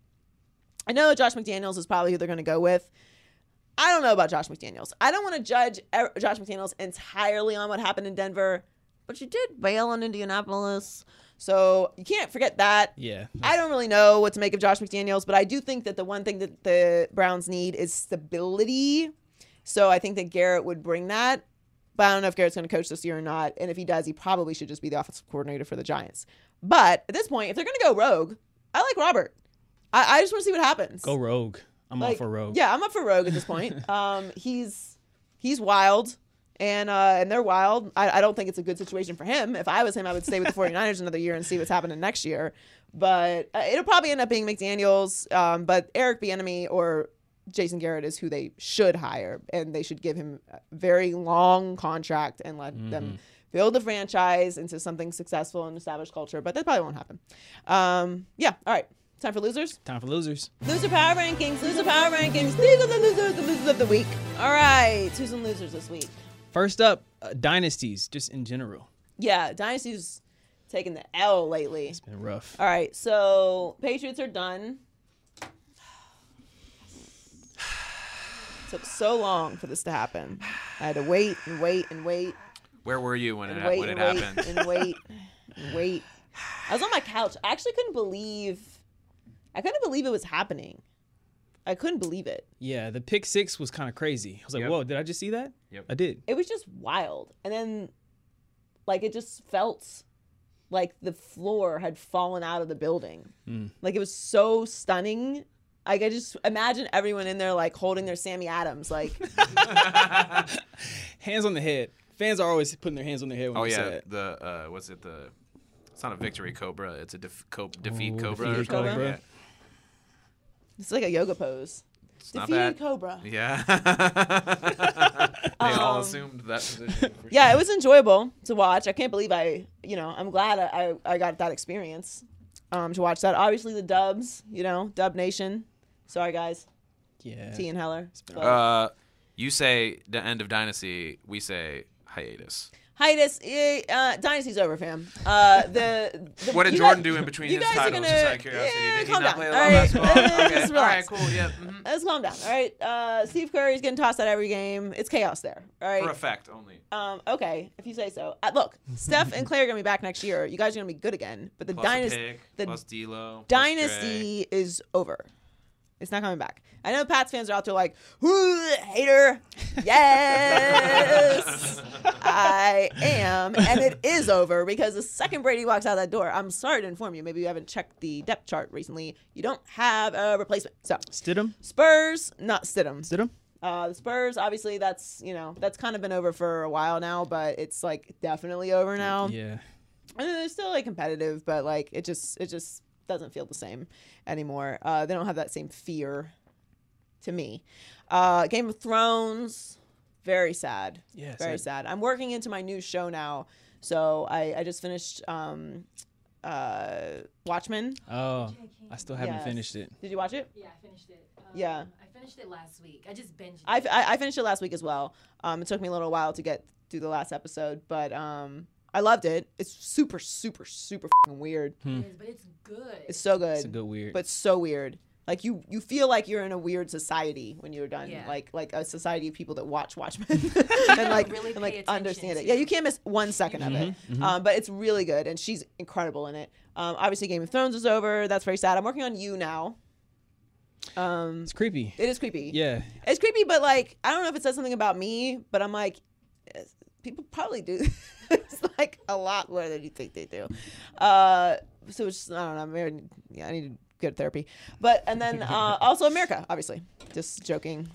I know Josh McDaniels is probably who they're going to go with. I don't know about Josh McDaniels. I don't want to judge Er- Josh McDaniels entirely on what happened in Denver, but you did bail on Indianapolis. So you can't forget that. yeah. I don't really know what to make of Josh McDaniels, but I do think that the one thing that the Browns need is stability. So I think that Garrett would bring that. But I don't know if Garrett's going to coach this year or not. And if he does, he probably should just be the offensive coordinator for the Giants. But at this point, if they're going to go rogue, I like Robert. I, I just want to see what happens. Go rogue. I'm all Like, for rogue. Yeah, I'm up for Rogue at this point. um, he's he's wild, and uh, and they're wild. I, I don't think it's a good situation for him. If I was him, I would stay with the 49ers another year and see what's happening next year. But uh, it'll probably end up being McDaniels. Um, but Eric Bieniemy or Jason Garrett is who they should hire, and they should give him a very long contract and let them build the franchise into something successful and established culture. But that probably won't happen. Um, yeah. All right. Time for losers. Time for losers. Loser power rankings. Loser power rankings. These are the losers, the losers of the week. All right, who's some losers this week? First up, uh, dynasties, just in general. Yeah, dynasties taking the L lately. It's been rough. All right, so Patriots are done. Took so long for this to happen. I had to wait and wait and wait Where were you when and it, wait when it wait happened? and wait and wait. I was on my couch. I actually couldn't believe. I couldn't believe it was happening. I couldn't believe it. Yeah, the pick six was kind of crazy. I was like, Yep. whoa, did I just see that? Yep. I did. it was just wild and then like it just felt like the floor had fallen out of the building. Hmm. Like it was so stunning. Like I just imagine everyone in there like holding their Sammy Adams. Like Hands on the head. Fans are always putting their hands on their head when Oh they say yeah, it. the uh, what's it? The it's not a victory cobra. It's a def- co- defeat Ooh, cobra or cobra. Yeah. It's like a yoga pose. It's Defeated. Cobra. Yeah. they all Um, assumed that position. for Yeah, it was enjoyable to watch. I can't believe I, you know, I'm glad I, I, I got that experience um, to watch that. Obviously, the Dubs, you know, Dub Nation. Sorry, guys. Yeah. T and Heller. Uh, you say the end of dynasty. We say hiatus. Hiatus, eh, uh, Dynasty's over, fam. Uh, the, the What did Jordan guys- do in between you his guys are titles? gonna- just out of curiosity, yeah, did he calm not down. play a All lot of basketball? okay, all right, cool. Yeah, mhm. Let's calm down. All right. Uh, Steve Curry's getting tossed out every game. It's chaos there. All right. for effect only. Um, okay, if you say so. Uh, look, Steph and Clay are gonna be back next year. You guys are gonna be good again. But the Plus a dynasty, pick, the plus D'Lo, plus dynasty is over. It's not coming back. I know Pats fans are out there like, "Whoo, hater." Yes, I am, and it is over because the second Brady walks out that door, I'm sorry to inform you. Maybe you haven't checked the depth chart recently. You don't have a replacement. So Stidham? Spurs, not Stidham. Stidham? Uh, the Spurs, obviously, that's you know that's kind of been over for a while now, but it's like definitely over now. Yeah. And they're still like competitive, but like it just it just doesn't feel the same anymore. Uh, they don't have that same fear to me. Uh, Game of Thrones, very sad. Yeah, very sad. sad. I'm working into my new show now, so I I just finished um, uh, Watchmen. Oh, I still haven't Yes. finished it. Did you watch it? Yeah, I finished it. Um, Yeah. I finished it last week. I just binged. I, it. I, I finished it last week as well. Um, it took me a little while to get through the last episode, but um, I loved it. It's super, super, super fucking weird. It is, but it's good. It's so good, It's a good weird. but so weird. Like you, you feel like you're in a weird society when you're done. Yeah. Like, like a society of people that watch Watchmen and like Really and like understand it. Yeah, you can't miss one second of it. Um, but it's really good, and she's incredible in it. Um, obviously, Game of Thrones is over. That's very sad. I'm working on you now. Um, it's creepy. it is creepy. Yeah. It's creepy, but like I don't know if it says something about me, but I'm like, eh, people probably do. it's like a lot more than you think they do. Uh, so it's just, I don't know. I'm very, yeah, I need good therapy. But and then uh, also America, obviously. Just joking.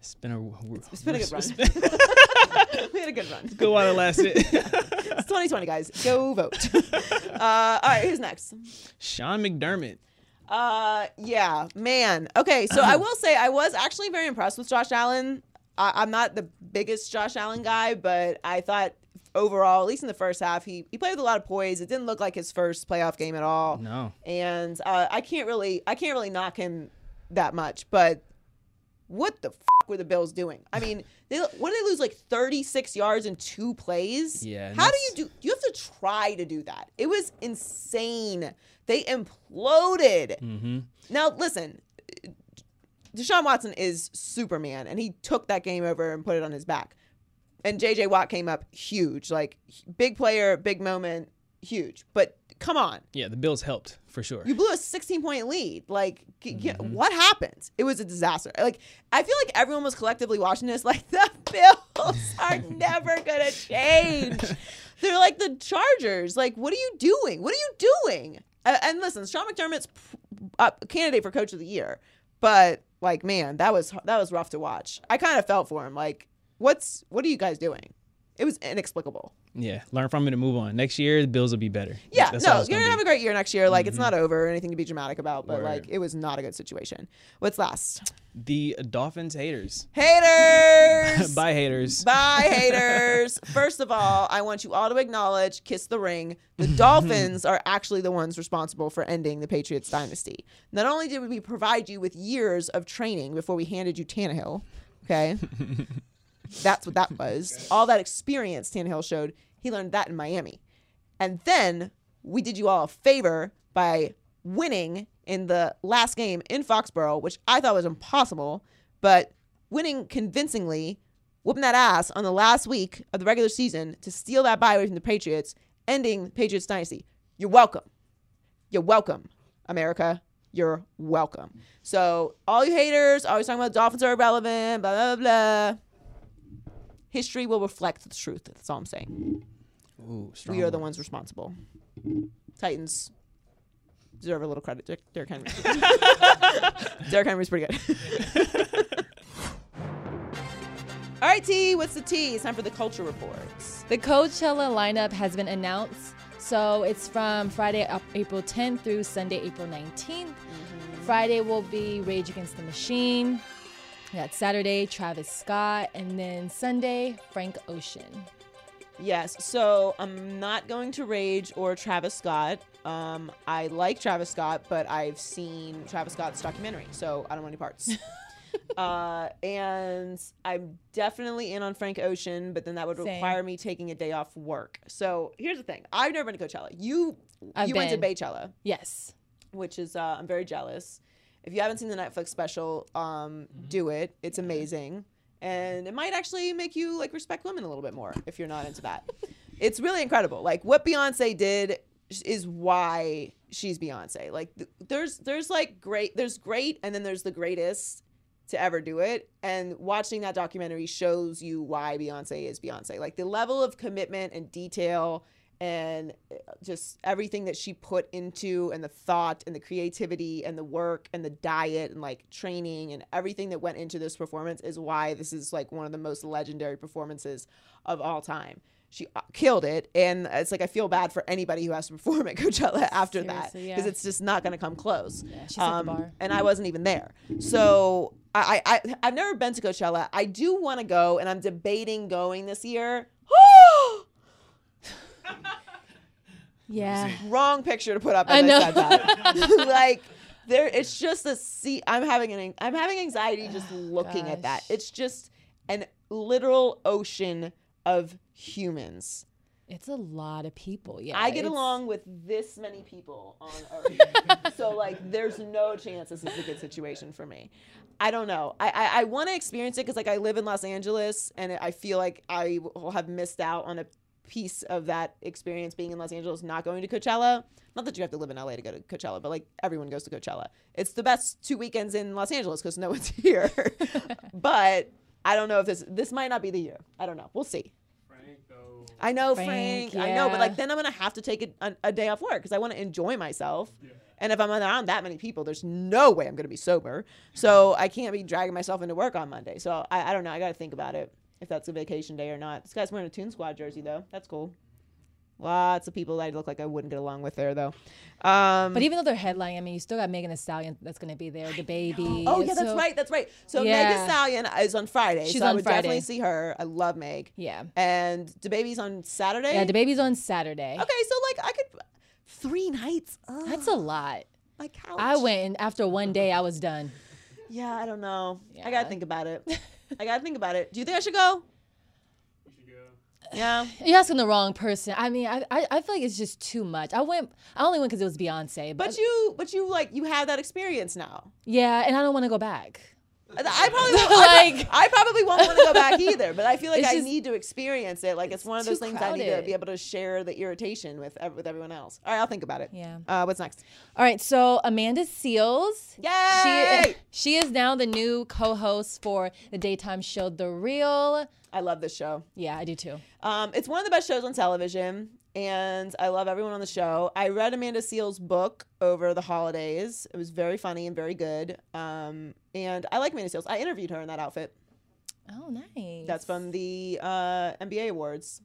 It's been a It's been a good run. we had a good run. good while it lasted. It's 2020, guys. Go vote. uh, all right, who's next? Sean McDermott. Uh, yeah, man. Okay, so I will say I was actually very impressed with Josh Allen. I, I'm not the biggest Josh Allen guy, but I thought overall, at least in the first half, he he played with a lot of poise. It didn't look like his first playoff game at all. No. And uh, I can't really I can't really knock him that much, but what the fuck were the Bills doing? I mean, they what did they lose like 36 yards in two plays? Yeah, How do you do? You have to try to do that. It was insane. They imploded. Mm-hmm. Now listen, Deshaun Watson is Superman, and he took that game over and put it on his back. And J.J. Watt came up huge, like big player, big moment, huge. But come on, Yeah, the Bills helped for sure. you blew a 16 point lead. Like, Mm-hmm. what happened? It was a disaster. Like, I feel like everyone was collectively watching this. Like, the Bills are never gonna change. They're like the Chargers. Like, what are you doing? What are you doing? Uh, and listen, Sean McDermott's p- uh, a candidate for Coach of the Year, but like, man, that was that was rough to watch. I kind of felt for him. Like, what's what are you guys doing? It was inexplicable. yeah, learn from it and move on. Next year, the Bills will be better. Yeah, That's no, you're gonna have be. a great year next year. Like it's not mm-hmm. over or anything to be dramatic about, but Word. like it was not a good situation. What's last? The Dolphins haters. Haters. Bye, haters. Bye, haters. First of all, I want you all to acknowledge, kiss the ring. The Dolphins are actually the ones responsible for ending the Patriots dynasty. Not only did we provide you with years of training before we handed you Tannehill, okay? That's what that was. All that experience Tannehill showed, he learned that in Miami. And then we did you all a favor by winning in the last game in Foxborough, which I thought was impossible, but winning convincingly, whooping that ass on the last week of the regular season to steal that bye away from the Patriots, ending the Patriots dynasty. You're welcome. You're welcome, America. You're welcome. So, all you haters always talking about Dolphins are irrelevant, blah, blah, blah. History will reflect the truth. That's all I'm saying. Ooh, we are the ones responsible. Titans deserve a little credit. Der- Derrick Henry. Derrick Henry's pretty good. All right, T. What's the T? It's time for the culture reports. The Coachella lineup has been announced. So it's from Friday, April 10th through Sunday, April 19th. Mm-hmm. Friday will be Rage Against the Machine. That's Saturday, Travis Scott. And then Sunday, Frank Ocean. Yes. So I'm not going to Rage or Travis Scott. Um, I like Travis Scott, but I've seen Travis Scott's documentary, so I don't want any parts. uh, and I'm definitely in on Frank Ocean, but then that would Same. require me taking a day off work. So here's the thing: I've never been to Coachella. You I've you went to been. Beychella, Yes. which is uh, I'm very jealous. If you haven't seen the Netflix special, um, do it. It's amazing, and it might actually make you like respect women a little bit more if you're not into that. it's really incredible. Like what Beyonce did is why she's Beyonce. Like th- there's there's like great there's great and then there's the greatest to ever do it. And watching that documentary shows you why Beyonce is Beyonce. Like the level of commitment and detail and uh, just everything that she put into and the thought and the creativity and the work and the diet and like training and everything that went into this performance is why this is like one of the most legendary performances of all time. She uh, killed it, and it's like I feel bad for anybody who has to perform at Coachella after that because yeah. it's just not going to come close. Yeah, she set the bar. And I wasn't even there, so I, I I- I've never been to Coachella. I do want to go, and I'm debating going this year. Yeah. Wrong picture to put up. I I, know. that. like there, it's just a see. I'm having an I'm having anxiety just looking at that. It's just an literal ocean of humans. It's a lot of people. Yeah. I get it's- along with this many people on Earth, so like, there's no chance this is a good situation for me. I don't know. I I, I want to experience it because like I live in Los Angeles, and I feel like I will have missed out on a piece of that experience being in Los Angeles, not going to Coachella. Not that you have to live in LA to go to Coachella, but like everyone goes to Coachella. It's the best two weekends in Los Angeles because no one's here. but I don't know if this this might not be the year. I don't know. We'll see. I know Frank. Frank, I know, but like then I'm gonna have to take a, a, a day off work because I want to enjoy myself. And if I'm around that many people, there's no way I'm gonna be sober. So I can't be dragging myself into work on Monday. So I, I don't know. I gotta think about it if that's a vacation day or not. This guy's wearing a Toon Squad jersey though. That's cool. Lots of people that I look like I wouldn't get along with there though. Um, But even though they're headlining, I mean, you still got Megan Thee Stallion that's going to be there, the baby. Oh yeah, that's So- right. That's right. So Yeah. Megan Stallion is on Friday. She's so I on would definitely see her. I love Meg. Yeah. And the baby's on Saturday. Yeah, the baby's on Saturday. Okay, so like I could three nights. Ugh, That's a lot. my couch. I went and after one day, I was done. Yeah, I don't know. I gotta think about it. I gotta think about it. Do you think I should go? Yeah. You're asking the wrong person. I mean, I, I, I feel like it's just too much. I went, I only went because it was Beyonce. But, But you, but you like you have that experience now. yeah, and I don't want to go back. I probably won't, Like- I probably won't want to go back either. But I feel like I just- need to experience it. Like it's, one of those things I need to be able to share the irritation with with everyone else. All right, I'll think about it. Yeah. Uh, what's next? All right, so Amanda Seales. Yay! She, she is now the new co-host for the daytime show The Real. I love this show. Yeah, I do too. Um, it's one of the best shows on television, and I love everyone on the show. I read Amanda Seales' book over the holidays. It was very funny and very good. Um, and I like Amanda Seales. I interviewed her in that outfit. Oh, nice. That's from the uh, NBA awards.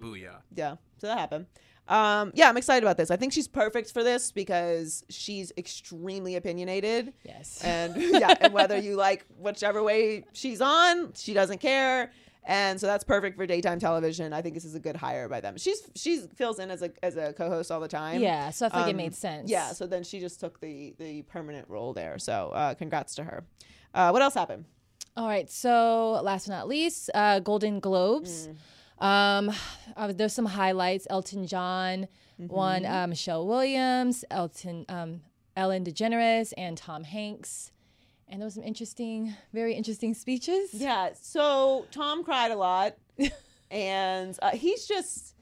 Booyah. Yeah, so that happened. Um, yeah, I'm excited about this. I think she's perfect for this because she's extremely opinionated. Yes. And yeah, and whether you like whichever way she's on, she doesn't care. And so that's perfect for daytime television. I think this is a good hire by them. She's she's fills in as a as a co-host all the time. Yeah, so I think like it Um, made sense. Yeah, so then she just took the the permanent role there. So uh, congrats to her. Uh, what else happened? All right. So last but not least, uh, Golden Globes. Um, uh, there's some highlights. Elton John won uh, Michelle Williams, Elton, um, Ellen DeGeneres, and Tom Hanks. And there was some interesting, very interesting speeches. Yeah, so Tom cried a lot, and uh, he's just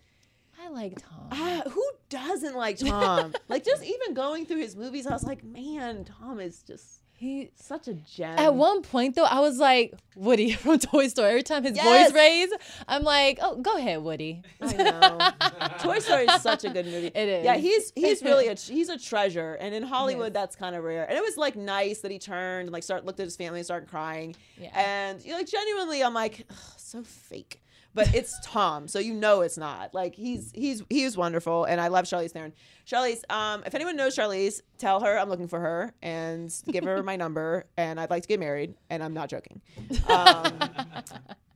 I like Tom. uh, who doesn't like Tom? like just even going through his movies, I was like, man, Tom is just He Such a gem. at one point though, I was like Woody from Toy Story. Every time his Yes. voice raised, I'm like, oh, go ahead, Woody. I know. Toy Story is such a good movie. It is. Yeah, he's he's really a he's a treasure, and in Hollywood that's kind of rare. And it was like nice that he turned and like start looked at his family and started crying. Yeah. And you know, like genuinely, I'm like, so fake. But it's Tom, so you know it's not. Like he's he's he's wonderful, and I love Charlize Theron. Charlize, um, if anyone knows Charlize, tell her I'm looking for her and give her my number, and I'd like to get married. And I'm not joking. Um,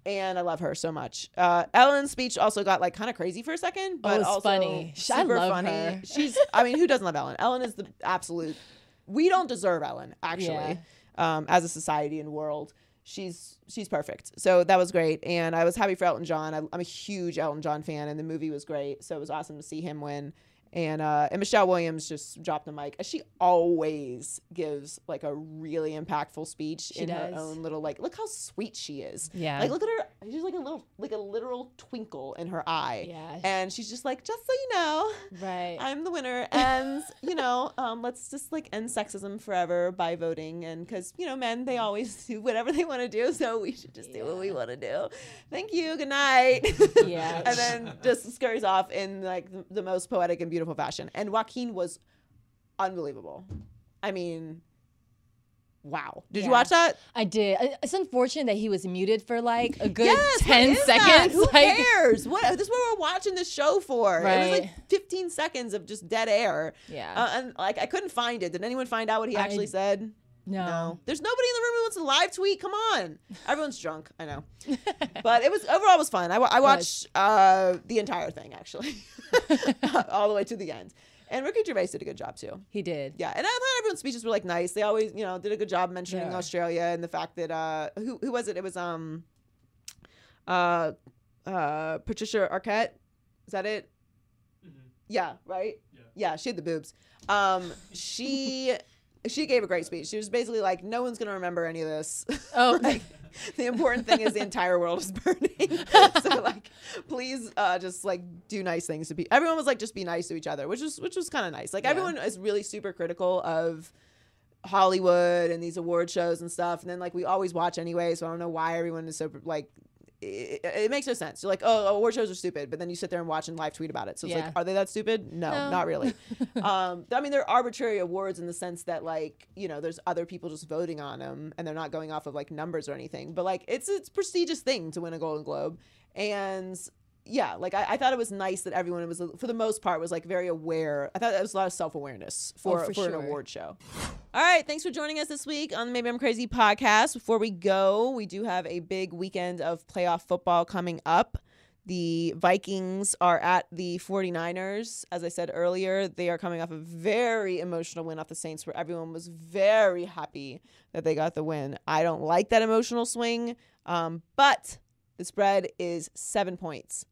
and I love her so much. Uh, Ellen's speech also got like kind of crazy for a second, but Oh, also funny. Super love funny. her. She's, I mean, who doesn't love Ellen? Ellen is the absolute. We don't deserve Ellen actually, um, as a society and world. She's she's perfect. So that was great, and I was happy for Elton John. I, I'm a huge Elton John fan, and the movie was great. So it was awesome to see him win. And uh, and Michelle Williams just dropped the mic. She always gives like a really impactful speech in her own little like. Look how sweet she is. Yeah. Like look at her. She's like a little like a literal twinkle in her eye. Yeah. And she's just like, just so you know, Right. I'm the winner, and you know, um, let's just like end sexism forever by voting, and because you know, men they always do whatever they want to do, so we should just do what we want to do. Thank you. Good night. Yeah. and then just scurries off in like the, the most poetic and beautiful fashion. And Joaquin was unbelievable. I mean, wow. Did you watch that? I did. It's unfortunate that he was muted for like a good Yes, what 10 is that? seconds. Who like, cares? What this is what we're watching this show for. It was Right. like 15 seconds of just dead air. Yeah. Uh, and like I couldn't find it. Did anyone find out what he I- actually said? No. There's nobody in the room who wants to live tweet. Come on. Everyone's drunk. I know. but it was overall it was fun. I, I watched uh, the entire thing actually, all the way to the end. And Ricky Gervais did a good job too. He did. Yeah, and I thought everyone's speeches were like nice. They always, you know, did a good job mentioning Yeah. Australia and the fact that uh, who who was it? It was um, uh, uh, Patricia Arquette. Is that it? Yeah. Right. Yeah. She had the boobs. Um, she she gave a great speech. She was basically like, no one's gonna remember any of this. Oh. like, the important thing is the entire world is burning. so like, please, uh, just like do nice things to people. Everyone was like, just be nice to each other, which was which was kind of nice. Like everyone is really super critical of Hollywood and these award shows and stuff, and then like we always watch anyway. So I don't know why everyone is so like. It, it makes no sense. You're like, oh, award shows are stupid, but then you sit there and watch and live tweet about it. So it's Yeah. like, are they that stupid? No, No. not really. um, I mean, they're arbitrary awards in the sense that, like, you know, there's other people just voting on them, and they're not going off of like numbers or anything. But like, it's it's a prestigious thing to win a Golden Globe, and yeah, like I, I thought it was nice that everyone was, for the most part, was like very aware. I thought there was a lot of self awareness for Oh, for for, an award show. All right, thanks for joining us this week on the Maybe I'm Crazy podcast. Before we go, we do have a big weekend of playoff football coming up. The Vikings are at the 49ers. As I said earlier, they are coming off a very emotional win off the Saints where everyone was very happy that they got the win. I don't like that emotional swing, um, but the spread is seven points.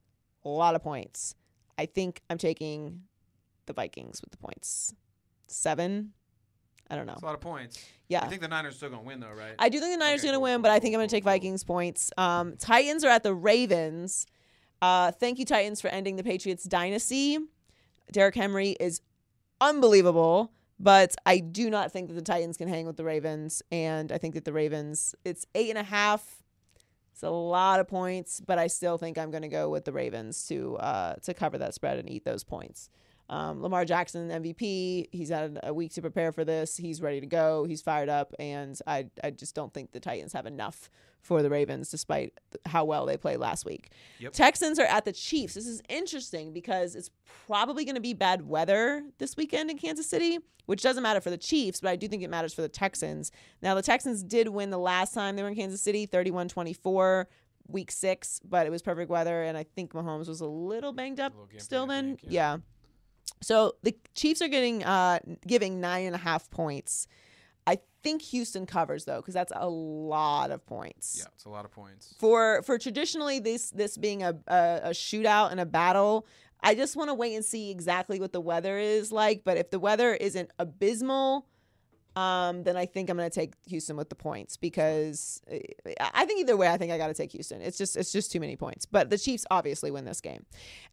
A lot of points. I think I'm taking the Vikings with the points. Seven? I don't know. That's a lot of points. Yeah. I think the Niners are still gonna win though, right? I do think the Niners Okay, are going to cool, win, cool, but I cool, think I'm going to cool, take cool. Vikings points. Um, Titans are at the Ravens. Uh, thank you, Titans, for ending the Patriots dynasty. Derrick Henry is unbelievable, but I do not think that the Titans can hang with the Ravens. And I think that the Ravens, it's eight and a half. It's a lot of points, but I still think I'm going to go with the Ravens to uh, to cover that spread and eat those points. Um, Lamar Jackson, MVP. He's had a week to prepare for this. He's ready to go. He's fired up, and I I just don't think the Titans have enough for the Ravens, despite how well they played last week. Yep. Texans are at the Chiefs. This is interesting because it's probably going to be bad weather this weekend in Kansas City, which doesn't matter for the Chiefs, but I do think it matters for the Texans. Now, the Texans did win the last time they were in Kansas City, 31 24, week six, but it was perfect weather, and I think Mahomes was a little banged up little still then. think, yeah. So the Chiefs are getting uh giving nine and a half points. I think Houston covers though, because that's a lot of points Yeah, it's a lot of points. for for traditionally this this being a a, a shootout and a battle i just want to wait and see exactly what the weather is like but if the weather isn't abysmal um then i think i'm going to take houston with the points because uh, i think either way i think i got to take houston it's just it's just too many points but the chiefs obviously win this game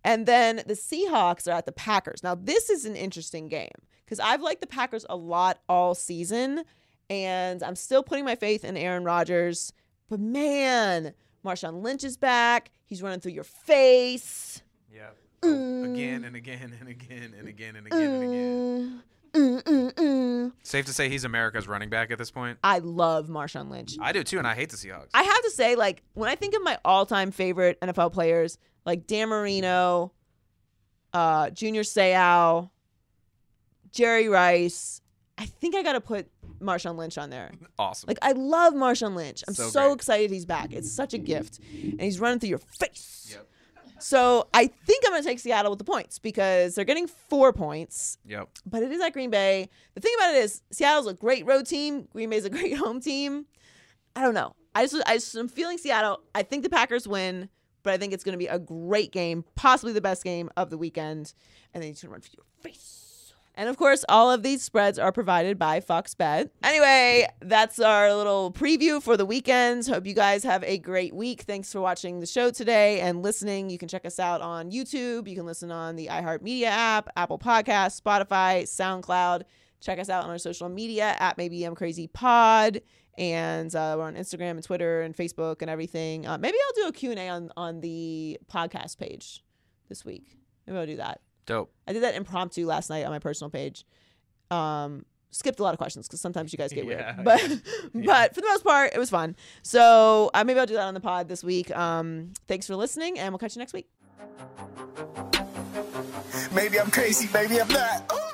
and then the seahawks are at the packers now this is an interesting game because i've liked the packers a lot all season and I'm still putting my faith in Aaron Rodgers. But man, Marshawn Lynch is back. He's running through your face. Yeah. Again and again and again and again and again and again. Mm, mm, mm. Safe to say he's America's running back at this point. I love Marshawn Lynch. I do too, and I hate the Seahawks. I have to say, like, when I think of my all-time favorite NFL players, like Dan Marino, uh, Junior Seau, Jerry Rice, I think I got to put Marshawn Lynch on there. awesome. Like, I love Marshawn Lynch. I'm So so, excited he's back. It's such a gift, and he's running through your face. Yep. So I think I'm going to take Seattle with the points because they're getting four points Yep. but it is at Green Bay. The thing about it is Seattle's a great road team. Green Bay's a great home team. I don't know. I just I just am feeling Seattle. I think the Packers win, but I think it's going to be a great game, possibly the best game of the weekend. And then he's going to run for your face. And of course, all of these spreads are provided by Fox Bet. Anyway, that's our little preview for the weekends. Hope you guys have a great week. Thanks for watching the show today and listening. You can check us out on YouTube. You can listen on the iHeartMedia app, Apple Podcasts, Spotify, SoundCloud. Check us out on our social media at Maybe I'm Crazy Pod. And uh, we're on Instagram and Twitter and Facebook and everything. Uh, maybe I'll do a Q&A on, on the podcast page this week. Maybe I'll do that. Dope. I did that impromptu last night on my personal page. Um, skipped a lot of questions because sometimes you guys get Yeah, weird, but but for the most part, it was fun. So uh, maybe I'll do that on the pod this week. Um, thanks for listening, and we'll catch you next week. Maybe I'm crazy, maybe I'm not. Ooh.